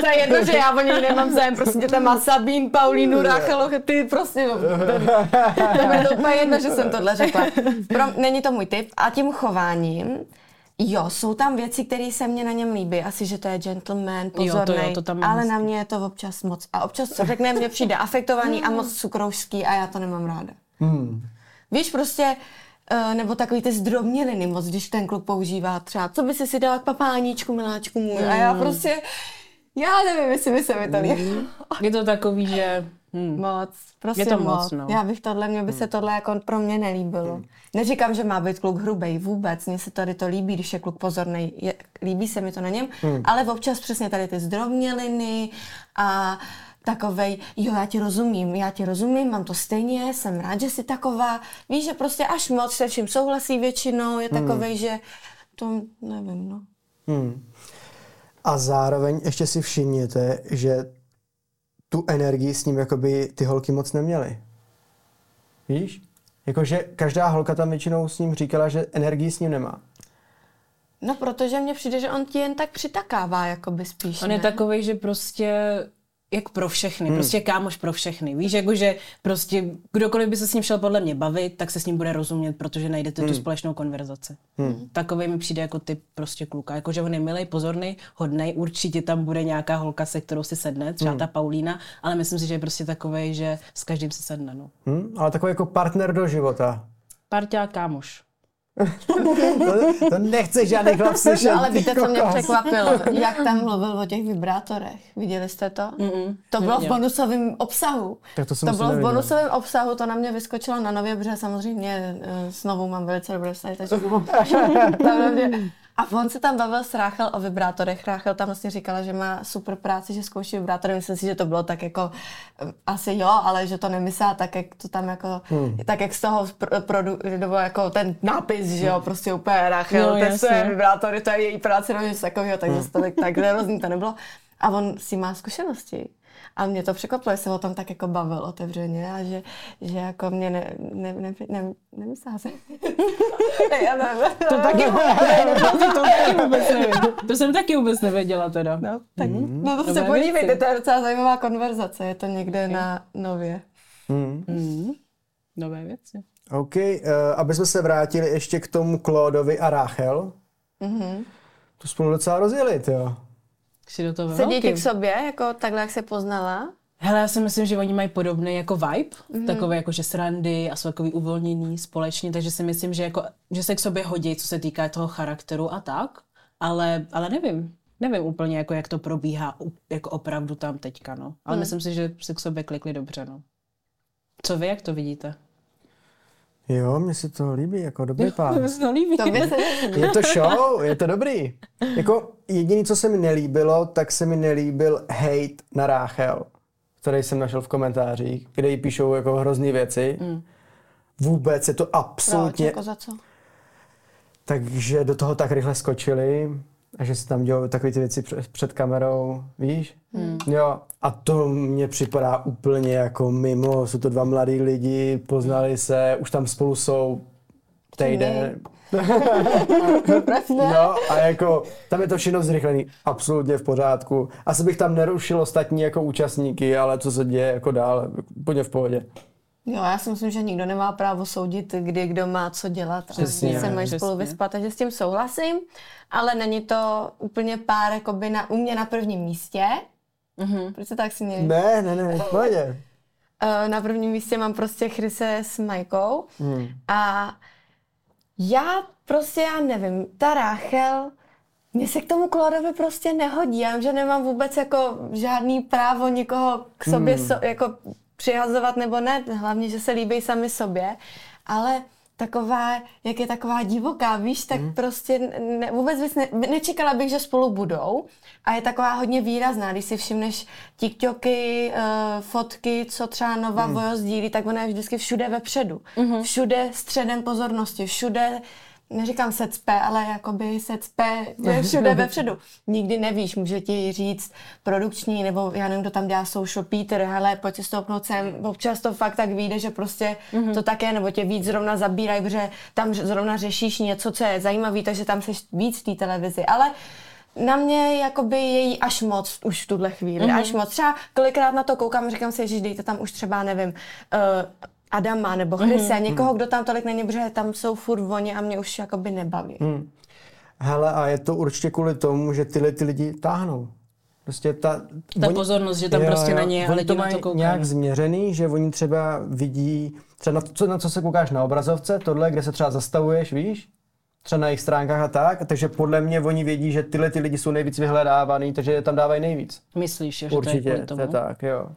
to je jedno, že já o něj nemám zájem, prostě tam má Sabín, Paulínu, Rachelu, ty prostě, no, to, to je to úplně jedno, že jsem tohle řekla. Pro, není to můj typ a tím chováním, Jo, jsou tam věci, které se mně na něm líbí. Asi, že to je gentleman, to jo, pozorný, to tam ale na mě je to občas moc. A občas, co řekne, mně přijde afektovaný a moc cukroušský a já to nemám ráda. Hmm. Víš, prostě, uh, nebo takový ty zdrobněliny moc, když ten kluk používá třeba, co by si si dala k papáníčku, miláčku můj. A já prostě, já nevím, jestli by se mi to líbilo. Je to takový, že... Hm. Moc, prostě Je to moc. moc, no. Já bych tohle, mně by se tohle jako pro mě nelíbilo. Neříkám, že má být kluk hrubej, vůbec. Mně se tady to líbí, když je kluk pozorný. Je, líbí se mi to na něm, ale občas přesně tady ty zdrobněliny a takovej, jo, já ti rozumím, já ti rozumím, mám to stejně, jsem rád, že jsi taková. Víš, že prostě až moc se vším souhlasí většinou, je takovej, že to nevím, no. Hmm. A zároveň ještě si všimněte, že tu energii s ním jakoby ty holky moc neměly. Víš? Jakože každá holka tam většinou s ním říkala, že energii s ním nemá. No, protože mně přijde, že on ti jen tak přitakává, jakoby spíš, On je ne? takový, že prostě jak pro všechny, hmm. prostě kámoš pro všechny. Víš, jakože prostě kdokoliv by se s ním šel podle mě bavit, tak se s ním bude rozumět, protože najdete hmm. tu společnou konverzaci. Hmm. Takový mi přijde jako typ prostě kluka. Jakože on je milej, pozorný, hodnej, určitě tam bude nějaká holka, se kterou si sedne, třeba hmm. ta Paulína, ale myslím si, že je prostě takový, že s každým si sedne. No. Hm? Ale takový jako partner do života. Parťák kámoš. To, to nechce žádný chlap slyšet. No, ale víte, co mě překvapilo? Jak tam mluvil o těch vibrátorech. Viděli jste to? Mm-mm. To bylo v bonusovém obsahu. Tak to jsem to bylo v bonusovém obsahu, to na mě vyskočilo na nově, protože samozřejmě eh, s novou mám velice dobré vztahy, takže. A on se tam bavil s Ráchel o vibrátorech. Ráchel tam vlastně říkala, že má super práci, že zkouší vibrátory. Myslím si, že to bylo tak jako, eh, asi jo, ale že to nemyslela tak, jak to tam jako, hmm. tak jak z toho pr- produ, nebo jako ten nápis, že jo, prostě úplně Ráchel, No, testuje vibrátory, to je její práce, nebo něco takového, takže to tak, tak hrozný to nebylo. A on si má zkušenosti. A mě to překvapilo, že se o tom tak jako bavil otevřeně a že, že jako mě ne, ne, ne, ne, nemyslá se. To taky, to taky vůbec nevím. To jsem taky vůbec nevěděla teda. No, tak, no to se podívejte, to je docela zajímavá konverzace, je to někde na nově. Hm. Mm. Nové věci. OK, uh, aby jsme se vrátili ještě k tomu Klódovi a Rachel. Mm-hmm. To spolu docela rozjeli, jo. Si do toho ve Sedí ti velkým. k sobě, jako takhle, jak se poznala? Hele, já si myslím, že oni mají podobný jako vibe, mm-hmm. takové jako že srandy a jsou takový uvolnění společně, takže si myslím, že, jako, že se k sobě hodí, co se týká toho charakteru a tak, ale, ale nevím. Nevím úplně, jako, jak to probíhá jako opravdu tam teďka, no. Ale mm. myslím si, že se k sobě klikli dobře, no. Co vy, jak to vidíte? Jo, mně se to líbí, jako dobrý pán. se to líbí. To se Je to show, je to dobrý. Jako jediné, co se mi nelíbilo, tak se mi nelíbil hate na Ráchel, který jsem našel v komentářích, kde jí píšou jako hrozný věci. Mm. Vůbec je to Proč, absolutně... jako za co? Takže do toho tak rychle skočili a že se tam dělou takové ty věci před, kamerou, víš? Hmm. Jo, a to mně připadá úplně jako mimo. Jsou to dva mladí lidi, poznali se, už tam spolu jsou týden. Ne? No a jako tam je to všechno zrychlený, absolutně v pořádku. Asi bych tam nerušil ostatní jako účastníky, ale co se děje jako dál, úplně v pohodě. Jo, já si myslím, že nikdo nemá právo soudit, kdy kdo má co dělat Přesně, a kdy se mají přesně. spolu vyspat, takže s tím souhlasím, ale není to úplně pár jakoby na, u mě na prvním místě. Mhm. Proč se tak si mě... Ne, ne, ne, pojď. Uh, na prvním místě mám prostě Chryse s Majkou Hmm. a já prostě, já nevím, ta Ráchel, mně se k tomu Klodovi prostě nehodí. Já vím, že nemám vůbec jako žádný právo někoho k sobě Hmm. so, jako přihazovat nebo ne, hlavně, že se líbí sami sobě, ale taková, jak je taková divoká, víš, tak Hmm. prostě ne, vůbec bys ne, nečekala bych, že spolu budou a je taková hodně výrazná, když si všimneš TikToky, uh, fotky, co třeba Nova Hmm. Vojo sdílí, tak ona je vždycky všude vepředu, všude středem pozornosti, všude neříkám secpe, ale jakoby secpe je všude vepředu. Nikdy nevíš, může ti říct produkční, nebo já nevím, kdo tam dělá social Peter, hele, pojď si stoupnout sem. Občas to fakt tak vyjde, že prostě to tak je, nebo tě víc zrovna zabírají, protože tam zrovna řešíš něco, co je zajímavé, takže tam seš víc v té televizi. Ale na mě jakoby je jí až moc už v tuhle chvíli, mm-hmm. až moc. Třeba kolikrát na to koukám, říkám si, že dejte tam už třeba, nevím, uh, Adama nebo Chryse, mm-hmm. někoho, kdo tam tolik není, protože tam jsou furt voně a mě už jakoby nebaví. Mm. Hele, a je to určitě kvůli tomu, že tyhle ty lidi táhnou. Prostě ta, Ta pozornost, že tam prostě není a oni lidi to na mají to koukají. nějak změřený, že oni třeba vidí, třeba na co, na co se koukáš na obrazovce, tohle, kde se třeba zastavuješ, víš? Třeba na jejich stránkách a tak, takže podle mě oni vědí, že tyhle ty lidi jsou nejvíc vyhledávaný, takže je tam dávají nejvíc. Myslíš, že to je Určitě, kvůli to je tak, jo.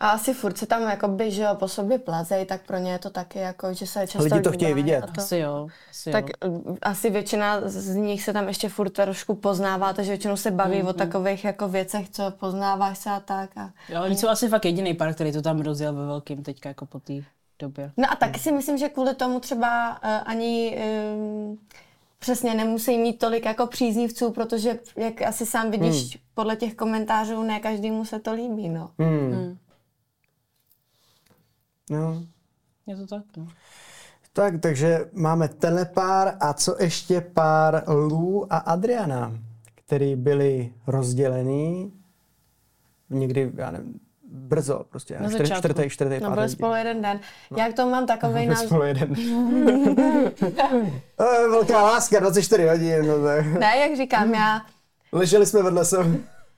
A asi furt se tam jakoby, že jo, po sobě plazej, tak pro ně je to taky jako, že se často Lidi to chtějí vidět. To. Asi jo, asi Tak jo. uh, asi většina z nich se tam ještě furt trošku poznává, takže většinou se baví Mm, o takových jako věcech, co poznáváš se a tak. A... Jo, oni jsou asi fakt jediný pár, který to tam rozjel ve velkým teďka jako po té době. No a taky si myslím, že kvůli tomu třeba uh, ani um, přesně nemusí mít tolik jako příznivců, protože jak asi sám vidíš Hmm. podle těch komentářů, ne každému se to líbí, no. Hmm. Hmm. No. Je to tak, no. Tak, takže máme tenhle pár a co ještě pár Lou a Adriana, který byli rozdělený někdy, já nevím, brzo, prostě, Na začátku. čtvrtý, čtvrtý, No díl. spolu jeden den. Já k tomu mám takový Byli názor. spolu jeden. Eh, Velká láska, 24 hodin, no tak. Ne, jak říkám, já Leželi jsme vedle sebe.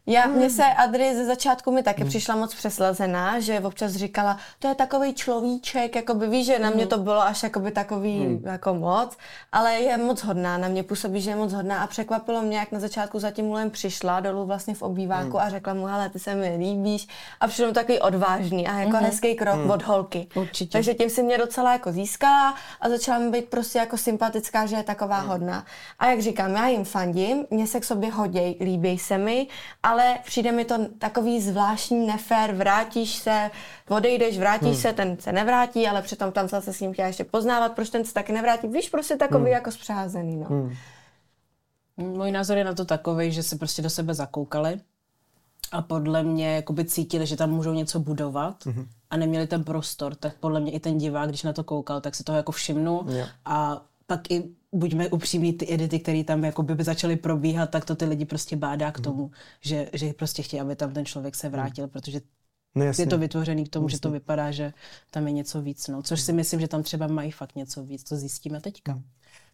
Já, mně se Adry ze začátku mi taky přišla moc přeslazená, že občas říkala, to je takový človíček, jako by víš, že na mě to bylo až jakoby takový jako moc, ale je moc hodná, na mě působí, že je moc hodná a překvapilo mě, jak na začátku za tím Lulem přišla dolů vlastně v obýváku a řekla mu, hele, ty se mi líbíš. A přišel mu takový odvážný a jako hezký krok od holky. Určitě. Takže tím si mě docela jako získala a začala mi být prostě jako sympatická, že je taková hodná. A jak říkám, já jim fandím, mě se k sobě hoděj, líbí se mi, ale přijde mi to takový zvláštní nefér, vrátíš se, odejdeš, vrátíš se, ten se nevrátí, ale přitom tam zase s ním chtěla ještě poznávat, proč ten se taky nevrátí. Víš, prostě takový jako zpřázený, no. Můj názor je na to takový, že se prostě do sebe zakoukali a podle mě jakoby cítili, že tam můžou něco budovat Mhm. a neměli ten prostor, tak podle mě i ten divák, když na to koukal, tak si toho jako všimnul Jo. a pak i buďme upřímní, ty edity, které tam jako by začaly probíhat, tak to ty lidi prostě bádá Mhm. k tomu, že, že prostě chtějí, aby tam ten člověk se vrátil, protože No jasně. je to vytvořený k tomu, že to vypadá, že tam je něco víc. No. Což si myslím, že tam třeba mají fakt něco víc, to zjistíme teďka.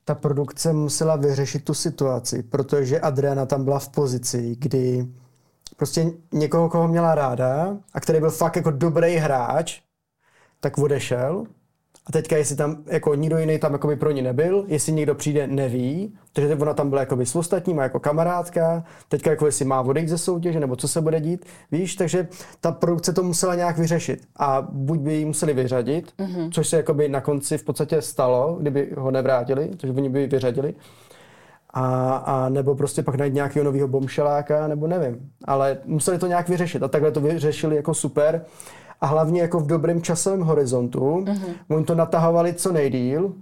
ta produkce musela vyřešit tu situaci, protože Adriana tam byla v pozici, kdy prostě někoho, koho měla ráda a který byl fakt jako dobrý hráč, tak odešel. A teďka, jestli tam jako nikdo jiný tam jako by pro ní nebyl, jestli někdo přijde, neví. Takže ona tam byla jako s ostatníma jako kamarádka, teďka jako jestli má odejít ze soutěže, nebo co se bude dít, víš, takže ta produkce to musela nějak vyřešit. A buď by ji museli vyřadit, mm-hmm. což se jako by na konci v podstatě stalo, kdyby ho nevrátili, takže oni by ji vyřadili. A, a nebo prostě pak najít nějakého nového bomšeláka, nebo nevím. Ale museli to nějak vyřešit a takhle to vyřešili jako super. A hlavně jako v dobrém časovém horizontu. Mm-hmm. Oni to natahovali co nejdíl,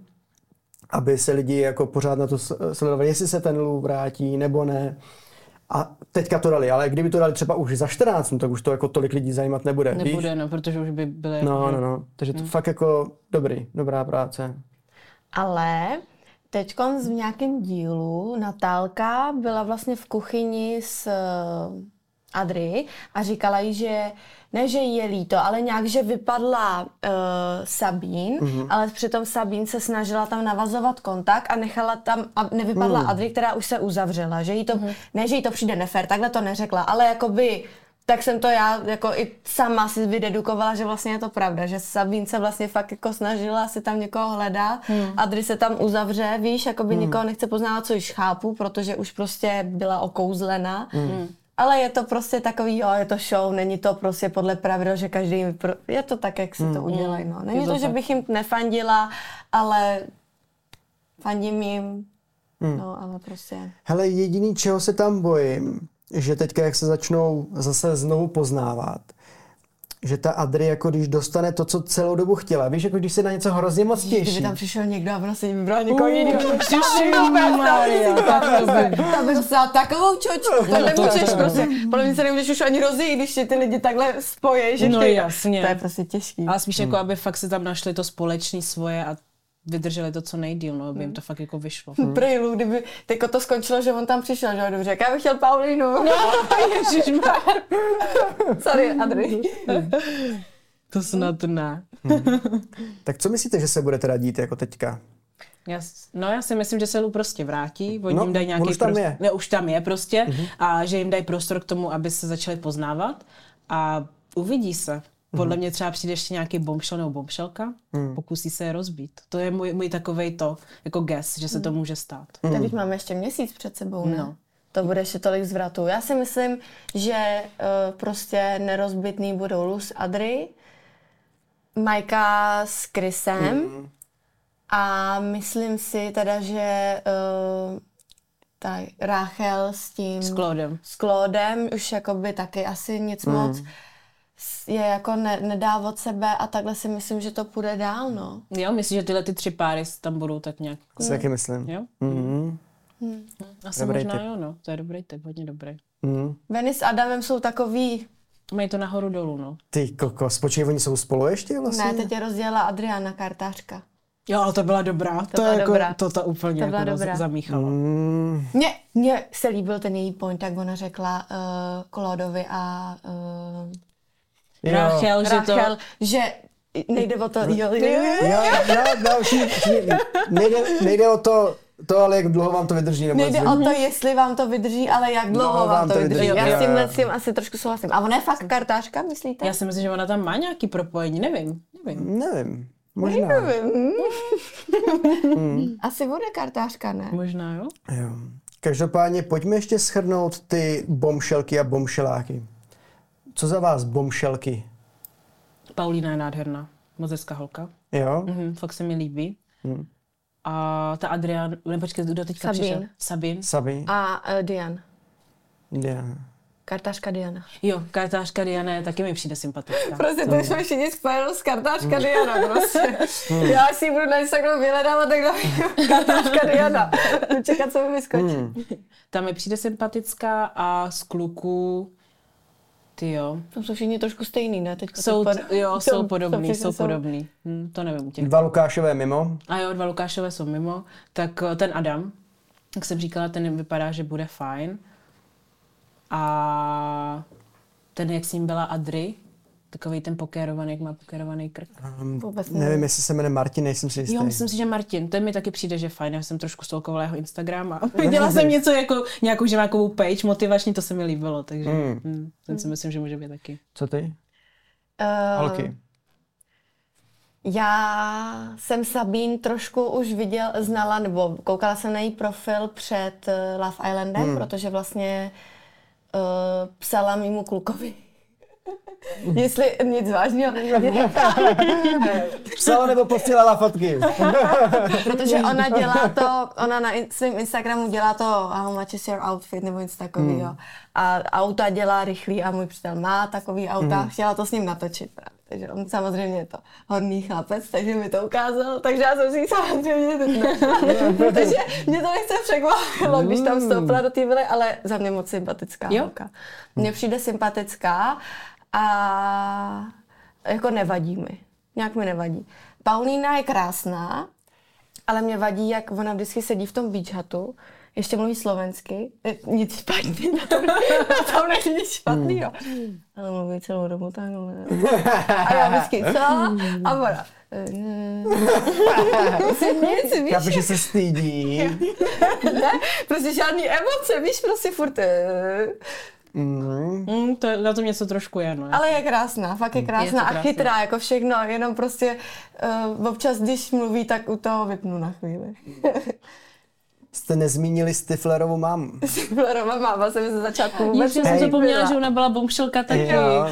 aby se lidi jako pořád na to sledovali, jestli se ten Lou vrátí nebo ne. A teďka to dali, ale kdyby to dali třeba už za 14, no, tak už to jako tolik lidí zajímat nebude. Nebude, Víš? no, protože už by byly... No, no, no. Takže to fakt jako dobrý, dobrá práce. Ale teď v nějakém dílu Natálka byla vlastně v kuchyni s, Adry a říkala jí, že ne, že jí je líto, ale nějak, že vypadla uh, Sabín, mm-hmm. ale přitom Sabín se snažila tam navazovat kontakt a nechala tam, a nevypadla mm. Adry, která už se uzavřela, že jí to, mm-hmm. ne, že jí to přijde nefér, takhle to neřekla, ale jakoby tak jsem to já jako i sama si vydedukovala, že vlastně je to pravda, že Sabín se vlastně fakt jako snažila si tam někoho hledat, hmm. Adry se tam uzavře, víš, jako by hmm. někoho nechce poznávat, co již chápu, protože už prostě byla okouzlena. Hmm. Ale je to prostě takový, jo, je to show, není to prostě podle pravidel, že každý, je to tak, jak si to udělají, no. Není to, to, že bych jim nefandila, ale fandím jim, hmm. no, ale prostě. Hele, jediný, čeho se tam bojím, že teďka, jak se začnou zase znovu poznávat, že ta Adri, jako když dostane to, co celou dobu chtěla. Víš, jako když se na něco hrozně moc těší. Kdyby tam přišel někdo a prostě vybral někoho jiného. Tam bys dostala takovou čočku, to nemůžeš prostě. Podle mě se nemůžeš už ani rozjít, když ty lidi takhle spojí, že No jasně. To je prostě těžký. A spíš jako, aby fakt si tam našli to společné svoje a vydrželi to co nejdíl, no, aby jim to fakt jako vyšlo. Hmm. Prejlu, kdyby teďko to skončilo, že on tam přišel, že dobře, jak já bych chtěl Paulinu. No, ježišmar. Sorry, Adri. to snad ne. Hmm. Tak co myslíte, že se bude teda dít jako teďka? Já, no já si myslím, že se Lu prostě vrátí, oni No, jim dají nějaký už tam prostor, je. Ne, už tam je prostě a že jim dají prostor k tomu, aby se začali poznávat a uvidí se. Podle mě třeba přijde ještě nějaký bombshell nebo bombshellka, pokusí se je rozbít. To je můj, můj takovej to, jako guess, že se to může stát. Tak už máme ještě měsíc před sebou, ne? No. To bude ještě tolik zvratů. Já si myslím, že uh, prostě nerozbitný budou Luz Adry, Majka s Chrisem Mm. a myslím si teda, že uh, ta Rachel s tím... S Claudem. s Claudem už jakoby taky asi nic moc s- je jako ne, nedá od sebe a takhle si myslím, že to půjde dál, no. Jo, myslím, že tyhle ty tři páry tam budou tak nějak, Si taky myslím. jo? Mhm. Asi Dobrý možná tip. jo, no. To je dobrý tip, hodně dobrý. Mhm. Veny s Adamem jsou takový, Mají to nahoru dolů, no. Ty kokos, počkej, oni jsou spolu ještě vlastně? ne, teď je rozdělila Adriana kartářka. Jo, ale to byla dobrá. To, byla je jako, dobrá. to ta úplně To byla jako dobrá. zamíchala. Mm, Mně, mně se líbil ten její point, jak ona řekla uh, Klodovi a uh, jo. Rachel, že to... Rachel, že nejde o to, jo, jo, jo. Jo, jo, no, všichni- všichni- nejde, nejde o to, to, ale jak dlouho vám to vydrží. Nebo Nejde o to, jestli vám to vydrží, ale jak dlouho vám to vydrží. Jo, Já s tímhle jo. s tím asi trošku souhlasím. A ona je fakt kartářka, myslíte? Já si myslím, že ona tam má nějaký propojení, nevím. nevím. Nevím, možná. Nevím. Asi bude kartářka, ne? Možná, jo? Jo. Každopádně pojďme ještě schrnout ty bomšelky a bomšeláky. Co za vás bomšelky? Paulína je nádherná. Moc hezká holka. Jo? Mhm, fakt se mi líbí. Mhm. A ta Adrian, ne počkej, kdo teďka Sabine. přišel? Sabin. Sabi? A uh, Diana. Diana. Kartářka Diana. Jo, kartářka Diana je taky mi přijde sympatická. Prostě to jsme všichni spojeno s kartářka Diana prostě. Já si ji budu na Instagramu vyhledávat, tak dám kartářka Diana. Čekat, co mi vyskočí. Ta mi přijde sympatická a z kluků, ty jo, Tam jsou všichni trošku stejný, ne? Teď jsou, pod- jo, jsou Jsou- podobný, jsou- jsou podobný. Hm, to nevím těch. Dva Lukášové mimo. A jo, dva Lukášové jsou mimo. Tak eh, ten Adam, jak jsem říkala, ten vypadá, že bude fajn. A ten, jak s ním byla Adry, takový ten pokérovaný, jak má pokérovaný krk. Um, Vůbec nevím, jestli se jmenuje Martin, nejsem si jistý. Jo, myslím si, že Martin, ten mi taky přijde, že fajn. Já jsem trošku stolkovala jeho Instagram a viděla jsem něco jako nějakou ženákovou page motivační, to se mi líbilo, takže Mm. mm. ten si myslím, že může být taky. Co ty? Eh, Holky. Já jsem Sabín trošku už viděl, znala, nebo koukala jsem na její profil před uh, Love Islandem, hmm. protože vlastně uh, psala mýmu klukovi. Jestli nic vážného. Psala nebo posílala fotky? Protože ona dělá to, ona na in, svém Instagramu dělá to how much is your outfit nebo něco takového. Hmm. A auta dělá rychlý a můj přítel má takový auta, hmm. chtěla to s ním natočit právě. Takže on samozřejmě je to hodný chlapec, takže mi to ukázal, takže já jsem si samozřejmě ne. Takže mě to nechce překvapilo, když tam vstoupila do té vily, ale za mě moc sympatická Jo. holka. Mně přijde sympatická a jako nevadí mi. Nějak mi nevadí. Paulína je krásná, ale mě vadí, jak ona vždycky sedí v tom beach hatu, ještě mluví slovensky, e, nic špatný, na tom, na tom není nic špatného. Ale mluví celou dobu takhle. A já vždycky, co? A ona, prostě nic, víš? Chápu, že se stydí. ne, prostě žádný emoce, víš, prostě furt... Mm. Mm, to, na tom něco trošku je, no. Ale je krásná, fakt je krásná Je to a krásná. chytrá, jako všechno, jenom prostě uh, občas, když mluví, tak u toho vypnu na chvíli. Jste nezmínili Stiflerovu mámu. Roma máma se mi ze začátku vůbec Ještě jsem zapomněla, že ona byla bombšelka taky. Jo.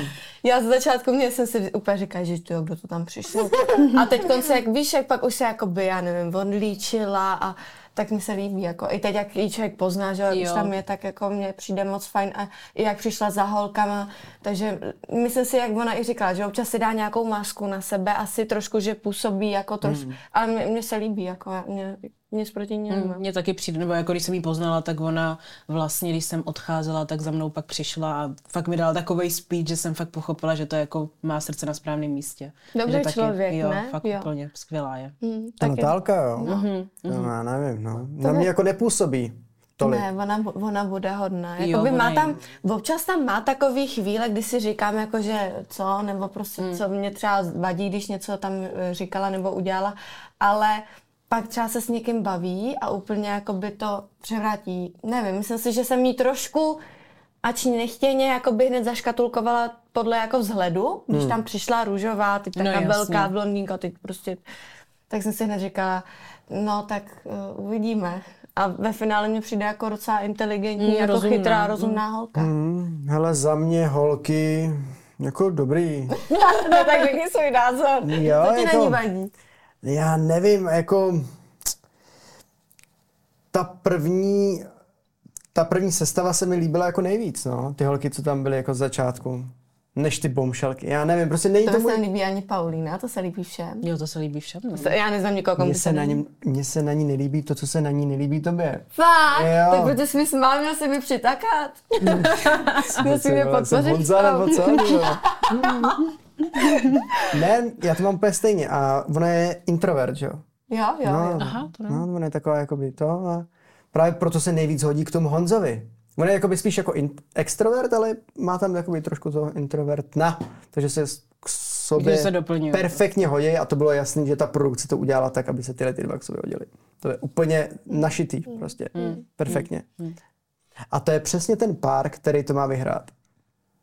Já z začátku mě jsem si úplně říkala, že to, kdo to tam přišel. A teď konce, jak víš, jak pak už se jako by, já nevím, odlíčila a tak mi se líbí, jako. I teď, jak ji člověk pozná, že už Jo. tam je, tak jako mně přijde moc fajn. A i jak přišla za holkama, takže myslím si, jak ona i říkala, že občas si dá nějakou masku na sebe, asi trošku, že působí jako trošku, ale mě, mně se líbí, jako mě, nic proti ní nemám. Mně taky přijde, nebo jako když jsem ji poznala, tak ona vlastně, když jsem odcházela, tak za mnou pak přišla a fakt mi dala takový speech, že jsem fakt pochopila, že to jako má srdce na správném místě. Dobrý že taky, člověk, jo, ne? fakt Jo. úplně skvělá je. Hm, Ta. Natálka, jo? No, já nevím, no. Na mě jako nepůsobí tolik. Ne, ona, ona bude hodná. Jo, Jakoby ona má je. tam, občas tam má takový chvíle, kdy si říkám, jako, že co, nebo prostě Hmm. co mě třeba vadí, když něco tam eh, říkala nebo udělala, ale pak třeba se s někým baví a úplně jakoby to převrátí. Nevím, myslím si, že jsem jí trošku, ač nechtěně, jakoby hned zaškatulkovala podle jako vzhledu, když tam přišla růžová, teď No taká jasně. velká blondýnka, teď prostě, tak jsem si hned říkala, no tak uh, uvidíme. A ve finále mě přijde jako docela inteligentní, Mm, jako rozumná. chytrá, rozumná holka. Hmm, hele, za mě holky, jako dobrý. no tak řekni svůj názor. Jo, to ti jako- není vadí. Já nevím, jako ta první, ta první sestava se mi líbila jako nejvíc, no. Ty holky, co tam byly jako z začátku. Než ty bomšelky. Já nevím, prostě není To to se můj... nelíbí ani Paulína, to se líbí všem. Jo, to se líbí všem. No. To- Já neznám nikoho, komu se, na něm, mně se na ní nelíbí to, co se na ní nelíbí tobě. Fakt? Jo. Tak protože jsi mi smál, měl jsi mi přitakat. Musím mě podpořit. Honza, nebo co? ne, já to mám úplně stejně a ona je introvert, že jo? Jo, jo, No, jo. Aha, to ne. no, ona je taková jakoby to a právě proto se nejvíc hodí k tomu Honzovi. On je jakoby spíš jako in, extrovert, ale má tam jakoby trošku toho introvertna, takže se s- k sobě se doplňují. perfektně hodí a to bylo jasný, že ta produkce to udělala tak, aby se tyhle ty dva k sobě hodili. To je úplně našitý prostě. Perfektně. A to je přesně ten pár, který to má vyhrát.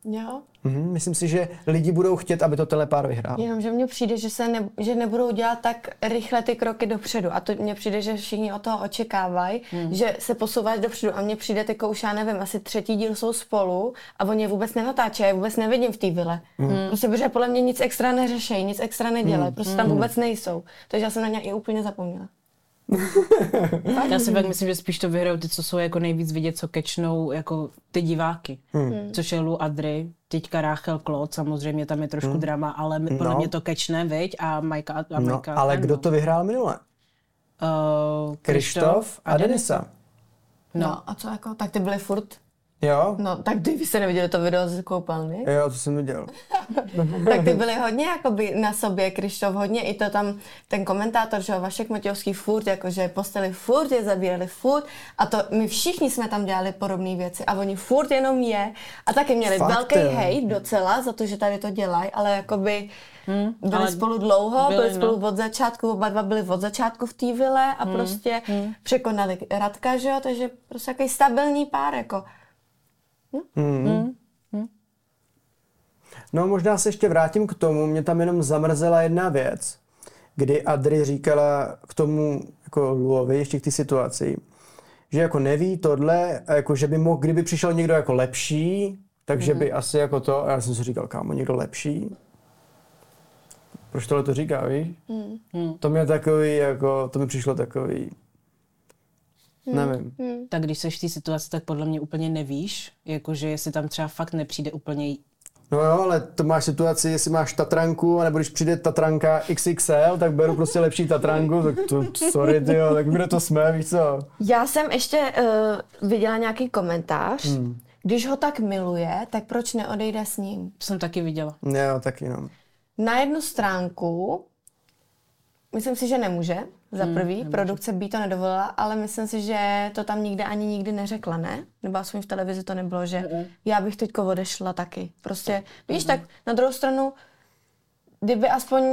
Jo. Mhm, myslím si, že lidi budou chtět, aby to tenhle pár vyhrál. Jenomže mně přijde, že, se ne, že nebudou dělat tak rychle ty kroky dopředu. A to mně přijde, že všichni od toho očekávají, hmm. že se posouváš dopředu. A mně přijde, teď už já nevím, asi třetí díl jsou spolu a oni je vůbec nenatáčejí, já je vůbec nevidím v té vile. Hmm. Prostě, protože podle mě nic extra neřešejí, nic extra nedělají, hmm. prostě tam vůbec nejsou. Takže já jsem na ně i úplně zapomněla. Já si fakt myslím, že spíš to vyhrajou ty, co jsou jako nejvíc vidět, co kečnou jako ty diváky. Hmm. Což je Lu Adry, teďka Rachel Klot, samozřejmě tam je trošku drama, ale no. podle No. mě to kečne, viď? A Majka a No, Majka ale ten, kdo no. to vyhrál minule? Uh, Krištof a Denisa. No. no a co jako, tak ty byly furt. Jo? No, tak ty vy jste neviděli to video z koupelny? Jo, to jsem viděl. tak ty byly hodně jakoby na sobě, Krištof, hodně i to tam, ten komentátor, že jo, Vašek Matějovský furt, jakože posteli furt, je zabírali furt a to my všichni jsme tam dělali podobné věci a oni furt jenom je a taky měli Fakt, velký jo. hejt docela za to, že tady to dělají, ale jakoby hmm, byli ale spolu dlouho, byli, byli, byli spolu no. od začátku, oba dva byli od začátku v té vile a hmm, prostě hmm. překonali Radka, že jo, takže prostě takový stabilní pár, jako. No možná se ještě vrátím k tomu, mě tam jenom zamrzela jedna věc, kdy Adri říkala k tomu jako Luovi ještě k té situaci, že jako neví tohle, a jako že by mohl, kdyby přišel někdo jako lepší, takže by asi jako to, a já jsem si říkal, kámo, někdo lepší? Proč tohle to říká, víš? To mě takový, jako, to mi přišlo takový, nevím. Tak když seš v té situaci, tak podle mě úplně nevíš, jakože jestli tam třeba fakt nepřijde úplně No jo, ale to máš situaci, jestli máš Tatranku, nebo když přijde Tatranka XXL, tak beru prostě lepší Tatranku, tak to, sorry, tyjo, tak kde to jsme, víš co? Já jsem ještě uh, viděla nějaký komentář, hmm. když ho tak miluje, tak proč neodejde s ním? To jsem taky viděla. Jo, taky no. Na jednu stránku myslím si, že nemůže, za prvý. Hmm, Produkce by to nedovolila, ale myslím si, že to tam nikde ani nikdy neřekla, ne? Nebo aspoň v televizi to nebylo, že hmm. já bych teďko odešla taky. Prostě, víš, hmm. tak na druhou stranu, kdyby aspoň,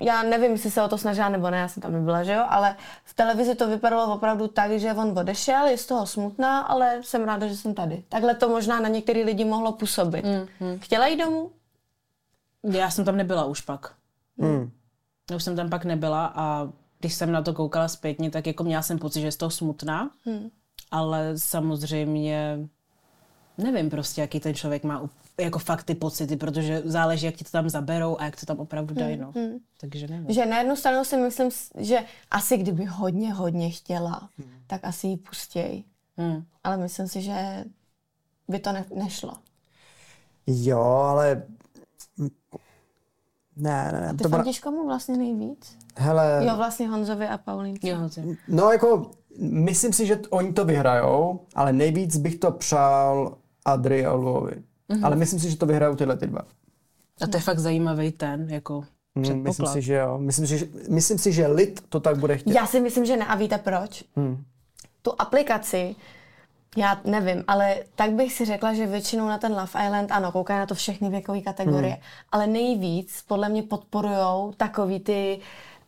já nevím, jestli se o to snažila nebo ne, já jsem tam nebyla, že jo, ale v televizi to vypadalo opravdu tak, že on odešel, je z toho smutná, ale jsem ráda, že jsem tady. Takhle to možná na některý lidi mohlo působit. Hmm. Chtěla jít domů? Já jsem tam nebyla už pak. Hmm. Já už jsem tam pak nebyla a když jsem na to koukala zpětně, tak jako měla jsem pocit, že je z toho smutná, hmm. ale samozřejmě nevím prostě, jaký ten člověk má jako fakt ty pocity, protože záleží, jak ti to tam zaberou a jak to tam opravdu dají, no. Hmm. Takže nevím. Že na jednu stranu si myslím, že asi kdyby hodně, hodně chtěla, hmm. tak asi ji pustěj. Hmm. Ale myslím si, že by to ne- nešlo. Jo, ale ne, ne, ne. Ty to fandíš komu vlastně nejvíc? Hele... Jo, vlastně Honzovi a Paulínce. No jako, myslím si, že t- oni to vyhrajou, ale nejvíc bych to přál Adri a Lvovi. Mm-hmm. Ale myslím si, že to vyhrajou tyhle ty dva. A to je fakt zajímavý ten, jako Hmm, myslím si, že jo. Myslím si, že, myslím si, že lid to tak bude chtět. Já si myslím, že ne. A víte proč? Hmm. Tu aplikaci já nevím, ale tak bych si řekla, že většinou na ten Love Island, ano, koukají na to všechny věkové kategorie, hmm. ale nejvíc podle mě podporujou takový ty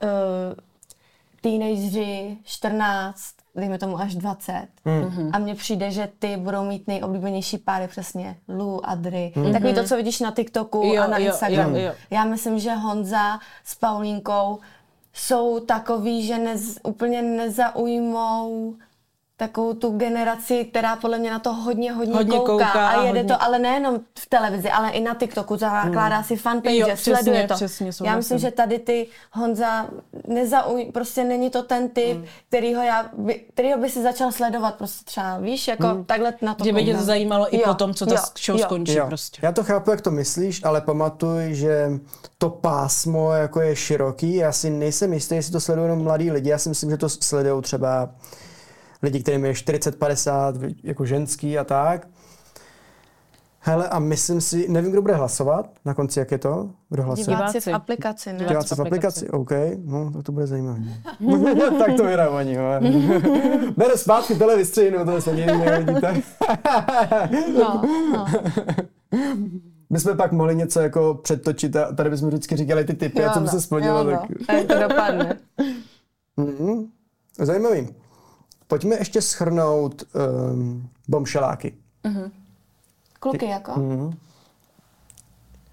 uh, teenageři 14, dejme tomu až 20. Mm-hmm. A mně přijde, že ty budou mít nejoblíbenější páry přesně Lu, Adry. Mm-hmm. Takový to, co vidíš na TikToku jo, a na Instagramu. Jo, jo. Já myslím, že Honza s Paulínkou jsou takový, že nez, úplně nezaujmou takovou tu generaci, která podle mě na to hodně, hodně, hodně kouká, kouká a jede hodně... to, ale nejenom v televizi, ale i na TikToku, zakládá hmm. si fanpage, jo, přesně, sleduje to. Přesně, já myslím, že tady ty Honza nezauj, prostě není to ten typ, hmm. kterýho, já by, kterýho by si začal sledovat prostě třeba, víš, jako hmm. takhle na to Že by tě to zajímalo i jo, po tom, co ta jo, show jo. skončí jo. prostě. Já to chápu, jak to myslíš, ale pamatuj, že to pásmo jako je široký, já si nejsem jistý, jestli to sledují jenom mladí lidi, já si myslím, že to sledují třeba lidi, kterým je 40, 50, jako ženský a tak. Hele, a myslím si, nevím, kdo bude hlasovat na konci, jak je to? Kdo hlasuje? Diváci v aplikaci, ne? Diváci v aplikaci, OK. No, tak to bude zajímavé. tak to vyhraju oni, Bere zpátky televistřinu, to se nikdy nevidíte. no, no. My jsme pak mohli něco jako předtočit a tady bychom vždycky říkali ty typy, jo, a co by no, se splnilo. Jo, no. tak... To dopadne. Mm-hmm. Zajímavý. Pojďme ještě schrnout um, bomšeláky. Mm-hmm. Kluky ty, jako? Mm-hmm.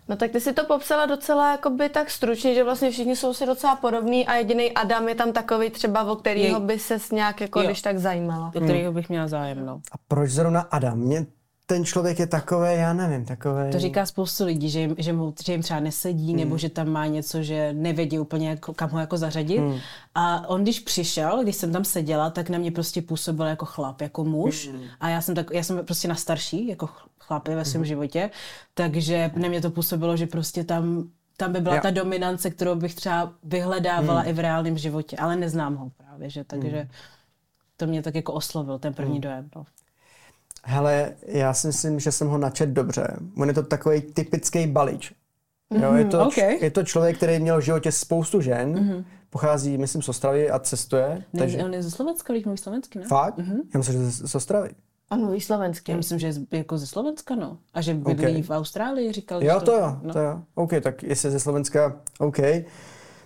No tak ty si to popsala docela jakoby tak stručně, že vlastně všichni jsou si docela podobní a jediný Adam je tam takový třeba, o kterého by se nějak jako jo. když tak zajímalo. O kterého bych měla zájem, no. A proč zrovna Adam? Mě ten člověk je takový, já nevím, takový. To říká spoustu lidí, že jim, že, mu, že jim třeba nesedí, hmm. nebo že tam má něco, že nevědí úplně, jako, kam ho jako zařadit. Hmm. A on, když přišel, když jsem tam seděla, tak na mě prostě působil jako chlap, jako muž. Hmm. A já jsem, tak, já jsem prostě na starší, jako chlapy ve svém hmm. životě. Takže na mě to působilo, že prostě tam tam by byla ja. ta dominance, kterou bych třeba vyhledávala hmm. i v reálném životě, ale neznám ho právě, že takže hmm. to mě tak jako oslovil, ten první hmm. dojem. No. Hele, já si myslím, že jsem ho načet dobře. On je to takový typický balič. Jo, je, to, mm, okay. je to člověk, který měl v životě spoustu žen, mm-hmm. pochází, myslím, z Ostravy a cestuje. Ne, takže... On je ze Slovenska, když mluví slovensky, ne? Fakt? Mm-hmm. Já myslím, že z Ostravy. On mluví slovensky. Já myslím, že je jako ze Slovenska, no. A že bydlí okay. v Austrálii, říkal. Jo, to, to jo, no. to jo. OK, tak jestli ze Slovenska, OK.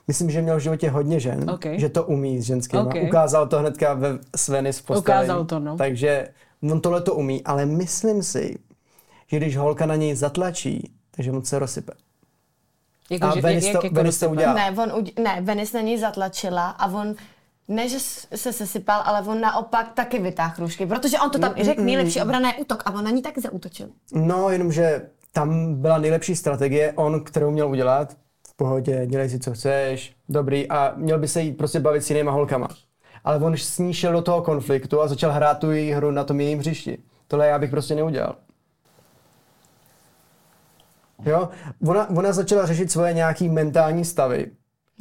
Myslím, že měl v životě hodně žen, okay. že to umí s ženskými. Okay. Ukázal to hnedka ve Sveny postavení. Ukázal to, no. Takže on tohle to umí, ale myslím si, že když holka na něj zatlačí, takže on se rozsype. Jako, a Venice to, jako Venice to udělal. Ne, on, ne, Venice na něj zatlačila a on ne, že se sesypal, ale on naopak taky vytáhl růžky, protože on to tam i řekl, mm, nejlepší mm. obrana je útok a on na ní taky zautočil. No, jenomže tam byla nejlepší strategie, on, kterou měl udělat, v pohodě, dělej si, co chceš, dobrý, a měl by se jít prostě bavit s jinýma holkama ale on s do toho konfliktu a začal hrát tu její hru na tom jejím hřišti. Tohle já bych prostě neudělal. Jo? Ona, ona začala řešit svoje nějaký mentální stavy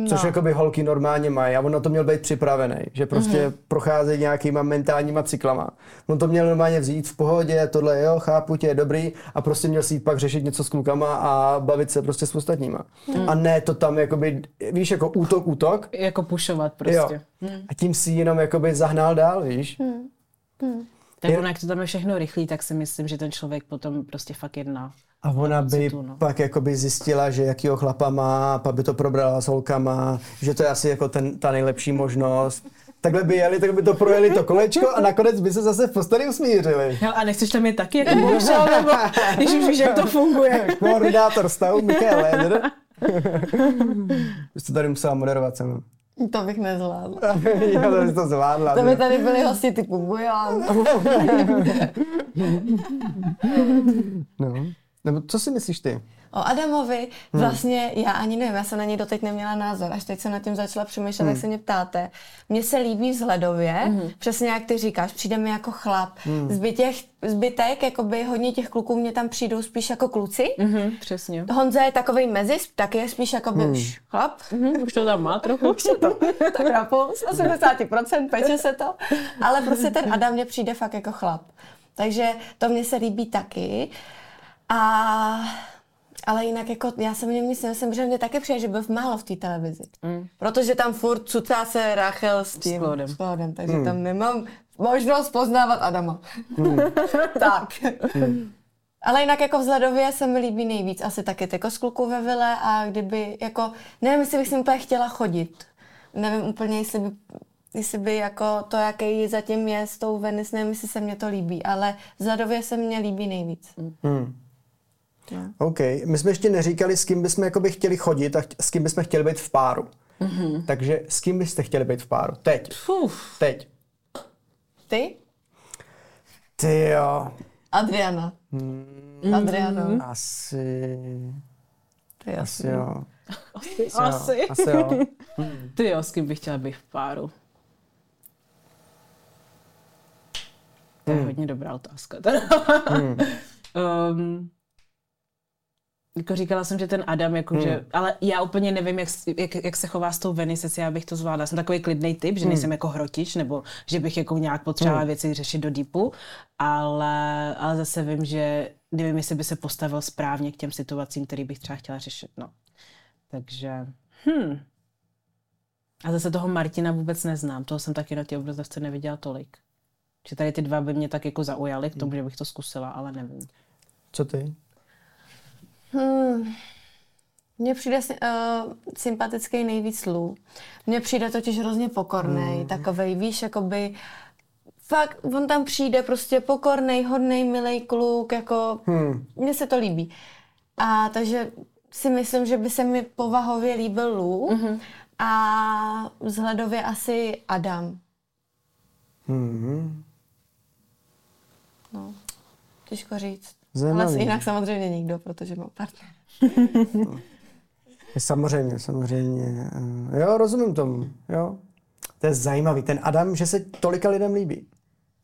Což No. jakoby holky normálně mají a on na to měl být připravený, že prostě mm-hmm. procházejí nějakýma mentálníma cyklama. On to měl normálně vzít v pohodě, tohle jo, chápu tě, je dobrý a prostě měl si pak řešit něco s klukama a bavit se prostě s ostatníma. Mm. A ne to tam jakoby, víš, jako útok, útok, Jako pušovat prostě. jo. A tím si jenom jakoby zahnal dál, víš. Mm. Tak Je- ono, jak to tam je všechno rychlý, tak si myslím, že ten člověk potom prostě fakt jedná. A ona by pocitu, no. pak jakoby zjistila, že jakýho chlapa má, pak by to probrala s holkama, že to je asi jako ten, ta nejlepší možnost. Takhle by jeli, tak by to projeli to kolečko a nakonec by se zase v posteli usmířili. Hele, a nechceš tam je taky jako bohužel, nebo když už víš, jak to funguje. Koordinátor stavu Michael Leder. To tady musela moderovat se mnou. To bych nezvládla. Já to bys to zvládla. To by tady byly hosti typu Bojan. No. Nebo co si myslíš ty? O Adamovi vlastně já ani nevím, já jsem na něj doteď neměla názor, až teď jsem nad tím začala přemýšlet, jak se mě ptáte. Mně se líbí vzhledově, přesně jak ty říkáš, přijde mi jako chlap. Zbytek, zbytek, jakoby hodně těch kluků mě tam přijdou spíš jako kluci. Mhm, přesně. Honza je takový mezi, taky je spíš jako by už chlap. Mhm, už to tam má trochu. Už je to tak na půl, z 80%, peče se to. Ale prostě ten Adam mně přijde fakt jako chlap. Takže to mně se líbí taky. A, ale jinak jako, já jsem o něm nic nemyslím, že mě taky přijde, že byl málo v té televizi. Mm. Protože tam furt cucá se Rachel s tím. Claudem. S Claudem, takže mm. tam nemám možnost poznávat Adama. Mm. tak. Mm. Ale jinak jako vzhledově se mi líbí nejvíc asi taky jako z kluků ve vile a kdyby jako, nevím, jestli bych si úplně chtěla chodit. Nevím úplně, jestli by, jestli by jako to, jaký zatím je s tou Venice, nevím, jestli se mně to líbí, ale vzhledově se mně líbí nejvíc. Hmm. No. OK. My jsme ještě neříkali, s kým bychom jakoby chtěli chodit a s kým bychom chtěli být v páru. Mm-hmm. Takže s kým byste chtěli být v páru? Teď. Uf, Teď. Ty? Ty jo. Adriana. Hmm. Adriano. Asi... To je Asi jo. asi. Jo. Asi jo. Ty jo, s kým bych chtěla být v páru? To je hodně dobrá otázka. Teda. um, jako říkala jsem, že ten Adam, jako že, ale já úplně nevím, jak, jak, jak se chová s tou Venice, já bych to zvládla. Jsem takový klidný typ, že nejsem jako hrotič, nebo že bych jako nějak potřebovala věci řešit do deepu, ale, ale zase vím, že nevím, jestli by se postavil správně k těm situacím, který bych třeba chtěla řešit. No. Takže, hm. A zase toho Martina vůbec neznám, toho jsem taky na té obrazovce neviděla tolik. Že tady ty dva by mě tak jako zaujaly k tomu, že bych to zkusila, ale nevím. Co ty? Hmm. Mně přijde uh, sympatický nejvíc Lou. Mně přijde totiž hrozně pokorný, hmm. takovej, víš, jakoby fakt, on tam přijde prostě pokorný, hodný, milý kluk, jako Hmm. mně se to líbí. A takže si myslím, že by se mi povahově líbil Lou mm-hmm. a vzhledově asi Adam. Hmm. No, těžko říct. Zajímavý. Ale jinak samozřejmě nikdo, protože mám partner. Samozřejmě, samozřejmě. eh, Jo, rozumím tomu. Jo. To je zajímavý. Ten Adam, že se tolika lidem líbí.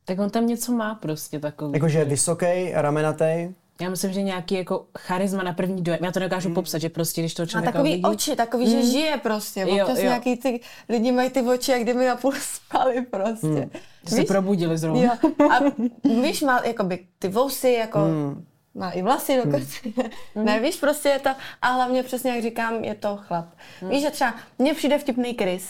Tak on tam něco má prostě takový. Jakože je vysoký, ramenatý. Já myslím, že nějaký jako charisma na první dojem. Já to nedokážu popsat, že prostě, když to Má člověka takový uvidí, oči, takový, že žije prostě. Jo, Občas jo. nějaký ty lidi mají ty oči, jak kdyby napůl spali prostě. že se probudili zrovna. Jo. A víš, má jakoby ty vousy, jako má i vlasy dokonce. ne, víš, prostě je to, a hlavně přesně jak říkám, je to chlap. Víš, že třeba mně přijde vtipný Chris.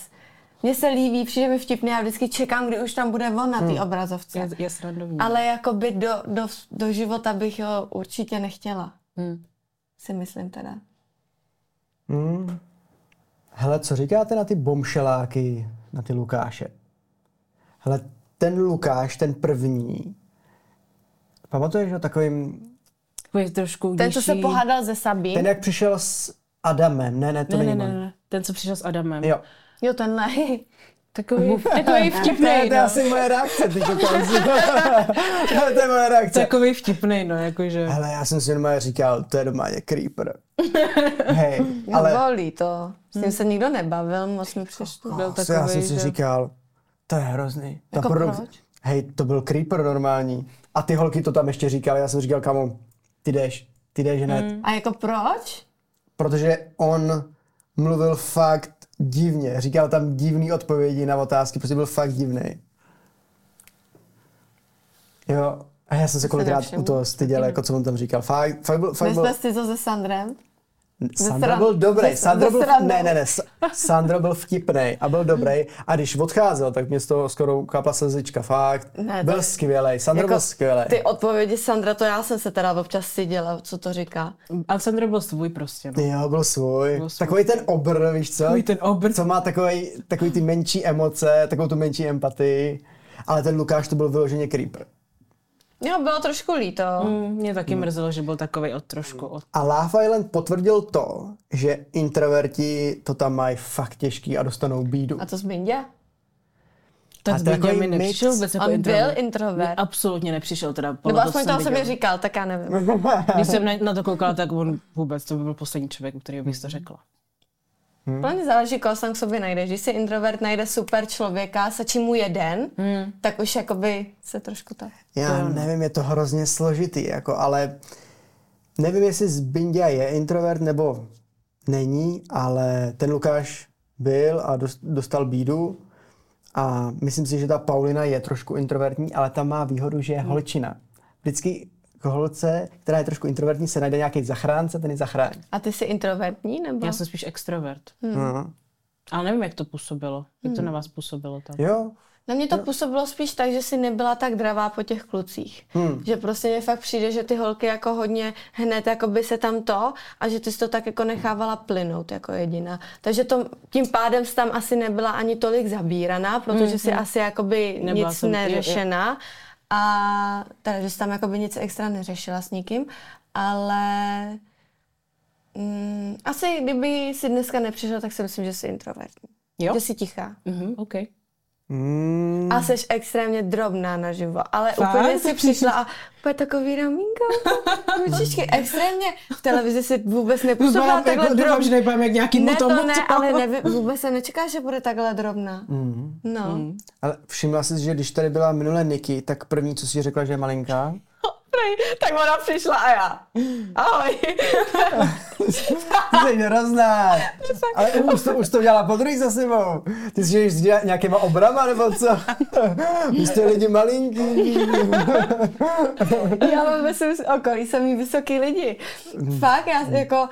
Mně se líbí, přijde mi vtipný, já vždycky čekám, kdy už tam bude on na té obrazovce. Je, je srandovní. Ale jakoby do, do, do života bych ho určitě nechtěla. Hmm. Si myslím teda. Hmm. Hele, co říkáte na ty bomšeláky, na ty Lukáše? Hele, ten Lukáš, ten první, pamatuješ o takovým, Takový trošku Ten, co se pohádal ze Sabí. ten jak přišel s Adamem, ne, ne, to Ne, není ne, on. ne, ne, ten, co přišel s Adamem. Jo. Jo, tenhle. Takový, takový To je, vtipný, to je no. asi moje reakce, ty kokos. to je moje reakce. Takový vtipný, no, jakože. Hele, já jsem si normálně říkal, to je normálně creeper. Hej, Ale... ale Bolí to. S tím se nikdo nebavil, moc mi přišlo. Byl asi já jsem si že- říkal, to je hrozný. Ta Jako produk- proč? Hej, to byl creeper normální. A ty holky to tam ještě říkali, já jsem říkal, kamo, ty jdeš, ty jdeš hned. Hmm. A jako proč? Protože on mluvil fakt divně. Říkal tam divný odpovědi na otázky, prostě byl fakt divný. Jo, a já jsem se kolikrát u toho styděl, jako co on tam říkal. Fakt, fakt byl, fakt byl, Nesme si to se Sandrem? Sandro sran- byl dobrý. Sandro ze byl, ne, ne, ne. Sa- Sandro byl vtipný a byl dobrý. A když odcházel, tak mě z toho skoro kapla slzička. Fakt. Ne, byl skvělý. Sandro Jako byl skvělý. Ty odpovědi Sandra, to já jsem se teda občas styděla, co to říká. Alexandr byl svůj prostě, no. Jo, byl svůj. Byl svůj. Takový ten obr, víš co? Takový ten obr. Co má takový, takový ty menší emoce, takovou tu menší empatii. Ale ten Lukáš to byl vyloženě creeper. Jo, bylo trošku líto. Mm, mě taky mrzelo, že byl takový od trošku od... A Love Island potvrdil to, že introverti to tam mají fakt těžký a dostanou bídu. A to z Bindě? Tak takový mi nepřišel vůbec jako On byl introvert. introvert. Mi absolutně nepřišel teda. Nebo aspoň co to o jsem sobě viděla. říkal, tak já nevím. Když jsem na, na to koukala, tak on vůbec, to by byl poslední člověk, u kterého bych to řekla. Hmm. Plně záleží, koho sám k sobě najdeš. Když si introvert najde super člověka, stačí mu jeden, Hmm. tak už jakoby se trošku tak... Já nevím, je to hrozně složitý, jako, ale nevím, jestli Zbindia je introvert nebo není, ale ten Lukáš byl a dost- dostal bídu a myslím si, že ta Paulina je trošku introvertní, ale ta má výhodu, že je holčina. Vždycky k holce, která je trošku introvertní, se najde nějaký zachránce, ten ji zachrání. A ty jsi introvertní, nebo? Já jsem spíš extrovert. No. Ale nevím, jak to působilo. Jak to na vás působilo tam. Jo, Na mě to působilo spíš tak, že si nebyla tak dravá po těch klucích. Hmm. Že prostě mě fakt přijde, že ty holky jako hodně hned jako by se tam to a že ty jsi to tak jako nechávala plynout jako jediná. Takže to, tím pádem jsi tam asi nebyla ani tolik zabíraná, protože si asi jakoby Nebyla nic jsem- jo, jo. A teda, že jsi tam jakoby nic extra neřešila s nikým, ale mm, asi kdyby si dneska nepřišla, tak si myslím, že jsi introvertní. Jo? Že jsi tichá. Mhm, OK. Mm, A jsi extrémně drobná naživo, ale Fakt? úplně si přišla a úplně takový ramínko, ručičky, extrémně. V televizi si vůbec nepůsobila takhle drobná. nevypadám jak nějaký Ne, to ne, ale nevím, vůbec se nečeká, že bude takhle drobná. mm. No. Ale všimla jsi, že když tady byla minule Niky, tak první, co si řekla, že je malinká? Prej, tak ona přišla a já. Ahoj. Ty jsi hrozná. Ale už to, už to dělala po druhý za sebou. Ty jsi s nějakýma obrama, nebo co? Vy jste lidi malinký. já mám ve svém okolí samý vysoký lidi. Fakt, já jako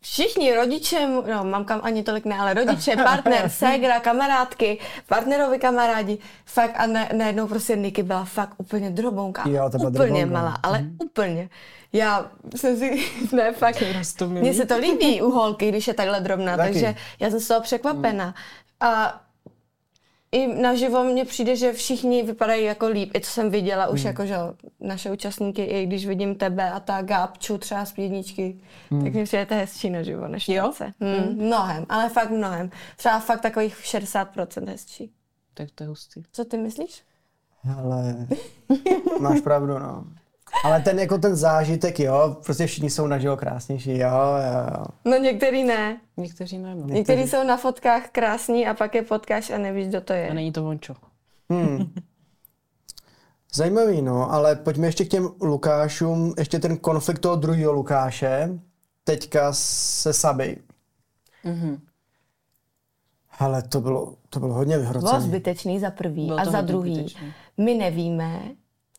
všichni rodiče, no mamka ani tolik ne, ale rodiče, partner, ségra, kamarádky, partnerovi kamarádi, fakt a ne, najednou prostě Niky byla fakt úplně drobounka. Jo, to byla úplně drobounka. malá, ale úplně. Já jsem si, ne, fakt, Rostomilý. mně se to líbí u holky, když je takhle drobná, Taky. takže já jsem z toho překvapená. A i naživo mně přijde, že všichni vypadají jako líp. I co jsem viděla už jako, že naše účastníky, i když vidím tebe a ta Gábču třeba z pětničky, tak mi přijde to hezčí naživo než Jo? jo? Hmm, mnohem, ale fakt mnohem. Třeba fakt takových 60% hezčí. Tak to je hustý. Co ty myslíš? Ale máš pravdu, no. Ale ten jako ten zážitek, jo, prostě všichni jsou naživo krásnější, jo, jo, jo. No některý ne. Někteří ne, no. Některý jsou na fotkách krásní a pak je potkáš a nevíš, kdo to A je. není to vončo. Zajímavý, no, ale pojďme ještě k těm Lukášům, ještě ten konflikt toho druhého Lukáše, teďka se Saby. Mhm. Ale to bylo, to bylo hodně Bylo vyhrocené. zbytečný za prvý Bylo a za druhý. zbytečný. My nevíme,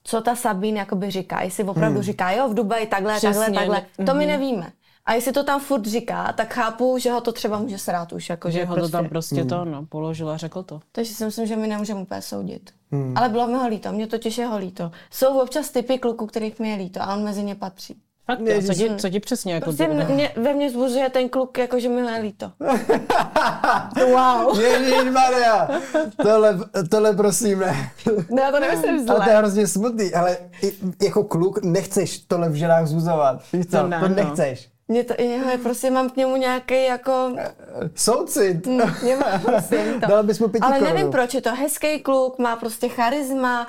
co ta Sabine jakoby říká. Jestli opravdu Hmm. říká, jo, v Dubaji takhle, Přesně, takhle, takhle. ne- To my nevíme. A jestli to tam furt říká, tak chápu, že ho to třeba může srát už. Jako, Že že ho prostě. to tam prostě to, no, položil a řekl to. Takže si myslím, že my nemůžeme úplně soudit. Hmm. Ale bylo mi ho líto, mě totiž je ho líto. Jsou občas typy kluků, kterých mi je líto a on mezi ně patří. Fakt, jo, co ti, co ti přesně jako... Prostě mě, mě, ve mně zbuzuje ten kluk, jako že mi je líto. Wow. Ježíš Maria, tohle, tohle prosím ne. Ne, já to nemyslím Ale to je zle. hrozně smutný, ale jako kluk nechceš tohle v ženách zuzovat. Víš co, To to, ne, to no. nechceš. Mě to, je prostě, mám k němu nějaký jako... Soucit. Nemám, prosím to. Dal bys mu Ale nevím proč, je to hezký kluk, má prostě charisma,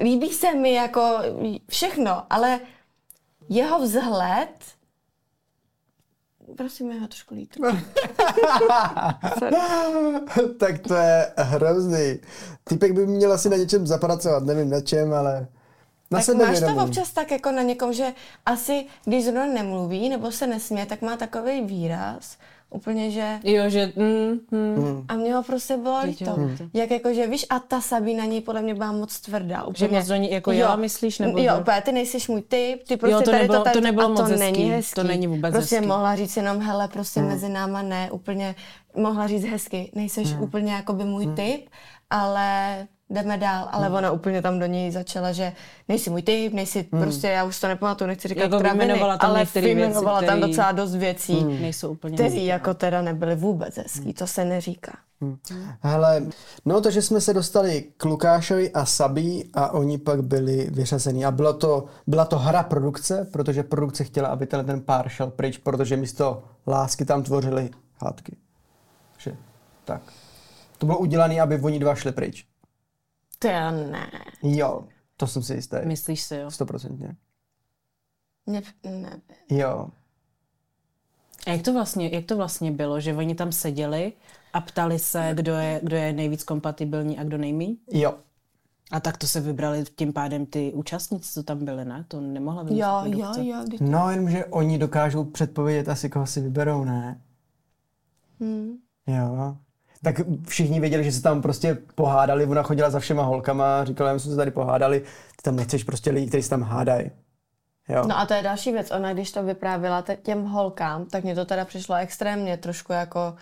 líbí se mi jako všechno, ale jeho vzhled, prosím, je ho trošku líto. Tak to je hrozný. Typek by měl asi na něčem zapracovat, nevím na čem, ale na tak máš to občas tak jako na někom, že asi když zrovna nemluví nebo se nesměje, tak má takový výraz, Úplně, že... Jo, že... Mm, mm. A mě ho prostě bylo líto. líto. Jak jako, že víš, a ta Sabí na něj podle mě byla moc tvrdá. Úplně. Že moc do ní jako jela, myslíš, nebo Jo, úplně, ty nejsiš můj typ, ty prostě to tady nebylo- to, tady, to nebylo a moc to hezký, není to hezký. není vůbec Prostě hezký. mohla říct jenom, hele, prostě mezi náma ne, úplně, mohla říct hezky, nejseš úplně jakoby můj typ, ale jdeme dál, ale ona úplně tam do něj začala, že nejsi můj typ, nejsi prostě, já už to nepamatuju, nechci říkat Jako kraviny, vyjmenovala tam ale vyjmenovala tam docela dost věcí, Nejsou úplně které hezký. jako teda nebyly vůbec hezký, to se neříká. Hele, no takže jsme se dostali k Lukášovi a Sabí a oni pak byli vyřazeni. A bylo to, byla to hra produkce, protože produkce chtěla, aby tenhle ten pár šel pryč, protože místo lásky tam tvořili hádky. Že, tak. To bylo udělané, aby oni dva šli pryč. To já ne. Jo, to jsem si jistý. Myslíš si, jo? Stoprocentně. Ne, ne. Jo. A jak to, vlastně, jak to vlastně bylo, že oni tam seděli a ptali se, kdo je, kdo je nejvíc kompatibilní a kdo nejmíň? Jo. A tak to se vybrali tím pádem ty účastníci, co tam byly, ne? To nemohla vymyslet Jo, jo, produkce. jo. No, jenomže oni dokážou předpovědět asi, koho si vyberou, ne? Hmm. Jo. Tak všichni věděli, že se tam prostě pohádali, ona chodila za všema holkama, říkala, že jsme se tady pohádali, ty tam nechceš prostě lidi, kteří se tam hádají. Jo. No a to je další věc. Ona, když to vyprávěla těm holkám, tak mě to teda přišlo extrémně trošku jako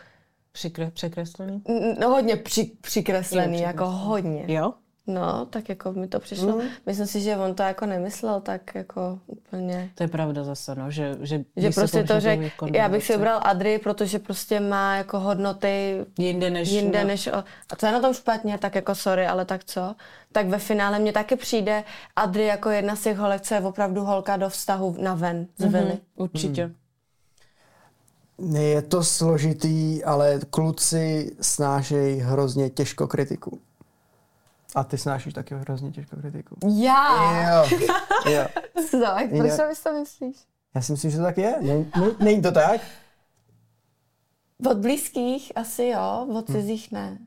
Přikre, překreslený? no, hodně při, přikreslený, Jo, jako hodně. Jo? No, tak jako mi to přišlo. Mm. Myslím si, že on to jako nemyslel tak jako úplně. To je pravda zase, no, že, že, Že prostě to řekl, jako já bych si vybral Adry, protože prostě má jako hodnoty Jinde než... jinde no, než... O, a to je na tom špatně, tak jako sorry, ale tak co? Tak ve finále mně taky přijde Adry jako jedna z těch holek, co je opravdu holka do vztahu na ven z vily. Mhm, Určitě. Je to složitý, ale kluci snášejí hrozně těžko kritiku. A ty snášíš taky hrozně těžko kritiku. Já! Jo. jo. Co, tak proč Jo. si to myslíš? Já si myslím, že to tak je. Není, není to tak? Od blízkých asi jo, od cizích ne.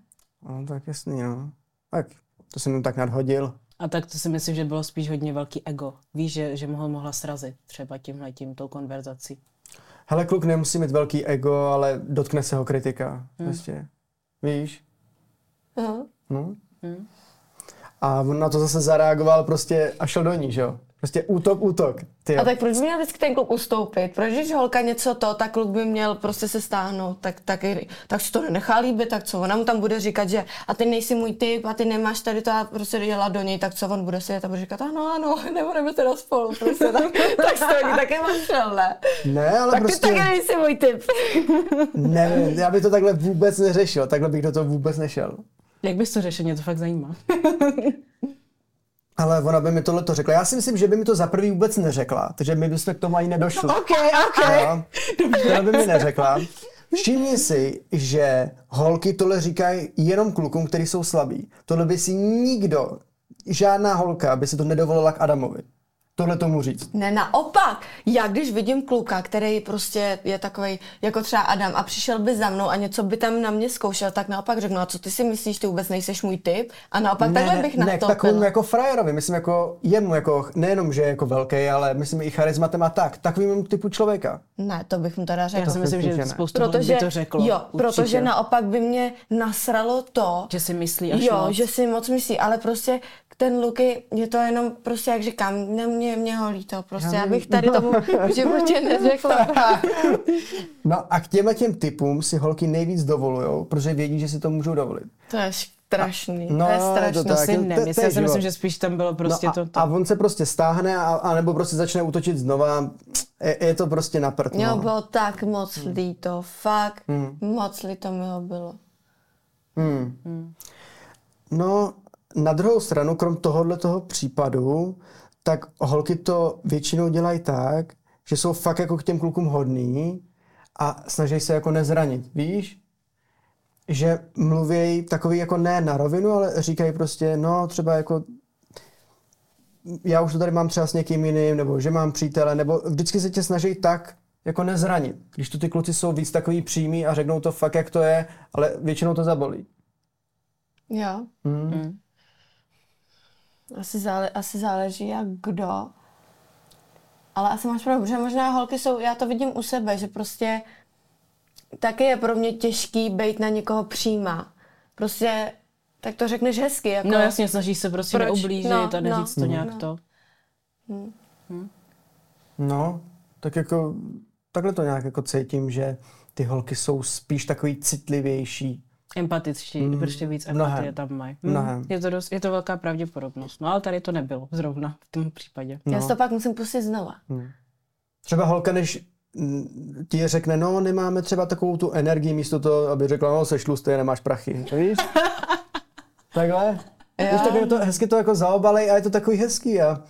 No, tak jasný, no. Tak, to jsem mu tak nadhodil. A tak to si myslím, že bylo spíš hodně velký ego. Víš, že, že mohla, mohla srazit třeba tímhle tím, tou konverzací. Hele, kluk nemusí mít velký ego, ale dotkne se ho kritika. Prostě. Víš? Aha. No. A on na to zase zareagoval prostě a šel do ní, že jo? Prostě útok, útok. Ty A tak proč by měl vždycky ten kluk ustoupit? Proč když holka něco to, tak kluk by měl prostě se stáhnout, tak, tak, tak si to nenechá líbit, tak co? Ona mu tam bude říkat, že a ty nejsi můj typ a ty nemáš tady to a prostě jela do něj, tak co on bude a bude říkat, ano, ano, nebudeme teda spolu, prostě tak, tak to také našel, ne? Ne, ale Tak prostě... ty taky nejsi můj typ. Ne, já bych to takhle vůbec neřešil, takhle bych do toho vůbec nešel. Jak bys to řešil? Mě to fakt zajímá. Ale ona by mi tohle to řekla. Já si myslím, že by mi to za prvý vůbec neřekla, takže my bychom k tomu ani nedošli. OK, OK. Jo, to by mi neřekla. Všimni si, že holky tohle říkají jenom klukům, kteří jsou slabí. Tohle by si nikdo, žádná holka by si to nedovolila k Adamovi. Tohle tomu říct. Ne, naopak. Já když vidím kluka, který prostě je takový jako třeba Adam a přišel by za mnou a něco by tam na mě zkoušel, tak naopak řeknu, a co ty si myslíš, ty vůbec nejseš můj typ? A naopak takhle bych ne, na to takovému jako frajerovi, myslím jako jemu, jako nejenom, že je jako velký, ale myslím i charizmatem a tak, takovým typu člověka. Ne, to bych mu teda řekla. Já si myslím, že ne. spoustu Protože, by to řeklo. jo, určitě. protože naopak by mě nasralo to, Že si myslí až jo, moc. že si moc myslí, ale prostě ten Luky, je to jenom prostě, jak říkám, ne, mě, mě ho líto, prostě, já bych tady tomu v životě neřekla. No a k těmhle těm typům si holky nejvíc dovolujou, protože vědí, že si to můžou dovolit. To je strašný, No, to je strašný. To tak, si to- to nemyslím. Já si myslím, že spíš tam bylo prostě no a, to, to. a on se prostě stáhne a, a nebo prostě začne útočit znova. Je, je to prostě na prd, Mě ho no. bylo tak moc líto, fakt moc líto mi ho bylo. Hmm. No, na druhou stranu, krom tohohle toho případu, tak holky to většinou dělají tak, že jsou fakt jako k těm klukům hodný a snaží se jako nezranit, víš? Že mluví takový jako ne na rovinu, ale říkají prostě, no třeba jako já už to tady mám třeba s někým jiným, nebo že mám přítele, nebo vždycky se tě snaží tak jako nezranit. Když to ty kluci jsou víc takový přímý a řeknou to fakt, jak to je, ale většinou to zabolí. Jo. Hmm. Asi, zále, asi záleží jak kdo. Ale asi máš pravdu, že možná holky jsou, já to vidím u sebe, že prostě taky je pro mě těžký být na někoho přímá. Prostě tak to řekneš hezky. Jako, No jasně, snažíš se prostě Proč? neublížit No, a neříct to no, nějak no. to. No, tak jako takhle to nějak jako cítím, že ty holky jsou spíš takový citlivější. Empatičtí, mm. prostě víc mnohem. empatie tam mají. Mm. Mnohem. Je, to dost, je to velká pravděpodobnost. No ale tady to nebylo zrovna v tom případě. Já No. si to pak musím pustit znova. Třeba holka, než mm, ti řekne, no nemáme třeba takovou tu energii místo toho, aby řekla, no seš tlustý, nemáš prachy. Víš? Takhle. Víš, tak je to hezky to jako zaobalej a je to takový hezký a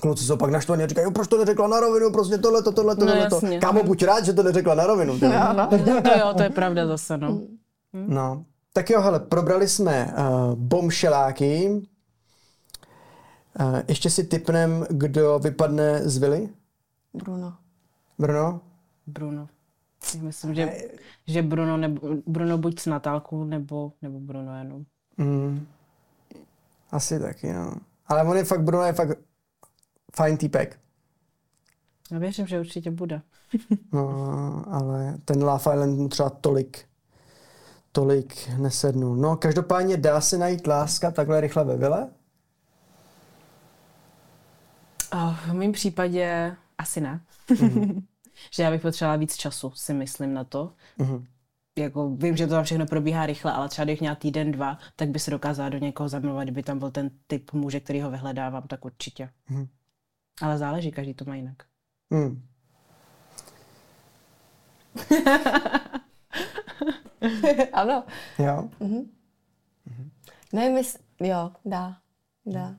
kluci jsou pak naštvaní a říkají, jo, proč to neřekla na rovinu, prostě tohle, to, tohle, No, tohle. Kámo, buď rád, že to neřekla na rovinu. ty. To jo, to je pravda zase, no. No. Tak jo, hele, probrali jsme uh, bomšeláky. Uh, ještě si typnem, kdo vypadne z vily? Bruno. Bruno. Já myslím, že, že Bruno, nebo, Bruno buď s Natálkou, nebo, nebo Bruno jenom. Mm. Asi taky, no. Ale on je fakt, Bruno je fakt fajn týpek. Já věřím, že určitě bude. No, ale ten Love Island mu třeba tolik, tolik nesednul. No, každopádně dá se najít láska takhle rychle ve vile? Oh, v mém případě asi ne. že já bych potřebovala víc času, si myslím na to. Jako, vím, že to tam všechno probíhá rychle, ale třeba kdybych měla týden, dva, tak by se dokázala do někoho zamilovat, kdyby tam byl ten typ muže, který ho vyhledávám, tak určitě. Ale záleží, každý to má jinak. Hmm. ano. Jo. Ne, mys... Jo, dá. Dá.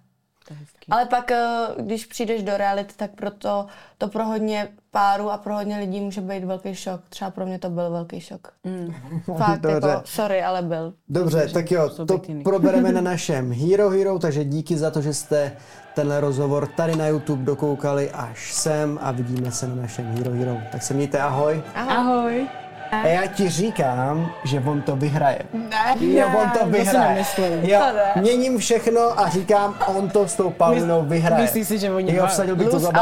To je hezký. Ale pak, eh, když přijdeš do reality, tak proto to pro hodně párů a pro hodně lidí může být velký šok. Třeba pro mě to byl velký šok. Mm. Fakt, Dobře. jako, sorry, ale byl. Dobře, tak jo, to probereme na našem Hero Hero, takže díky za to, že jste tenhle rozhovor tady na YouTube dokoukali až sem a vidíme se na našem Hero Hero. Tak se mějte ahoj. Ahoj. A já ti říkám, že on to vyhraje. Ne, Jo, on to si vyhraje. Jo, To ne. měním všechno a říkám, on to s tou Paulinou vyhraje. myslíš si, že oni Jo, vsadil bych to za to-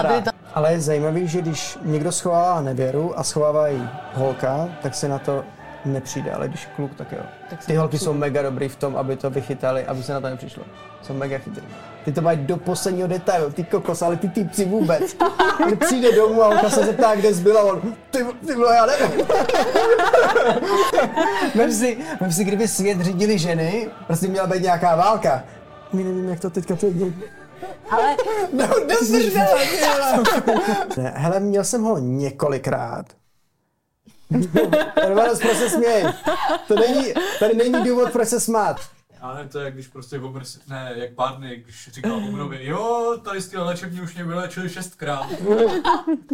Ale je zajímavý, že když někdo schovává nevěru a schovává jí holka, tak se na to nepřijde, ale když kluk, tak jo. Tak Ty holky jsou mega dobrý v tom, aby to vychytali, aby se na to nepřišlo. Jsou mega chytrý. Ty to mají do posledního detailu, ty kokos, ale ty typci vůbec. Když přijde domů a holka se zeptá, kde jsi byla, on, ty, ty vole, já nevím. Vem si, vem si, kdyby svět řídili ženy, prostě měla být nějaká válka. My nevím, jak to teďka to ale No, kde jsi ne, hele, měl jsem ho několikrát. Romanus, proč se směj? To není, tady není důvod, proč se smát. Ale to je, když prostě obrs, ne, jak Barney, když říkal Omerovi, jo, tady z té léčební už mě vylečili šestkrát.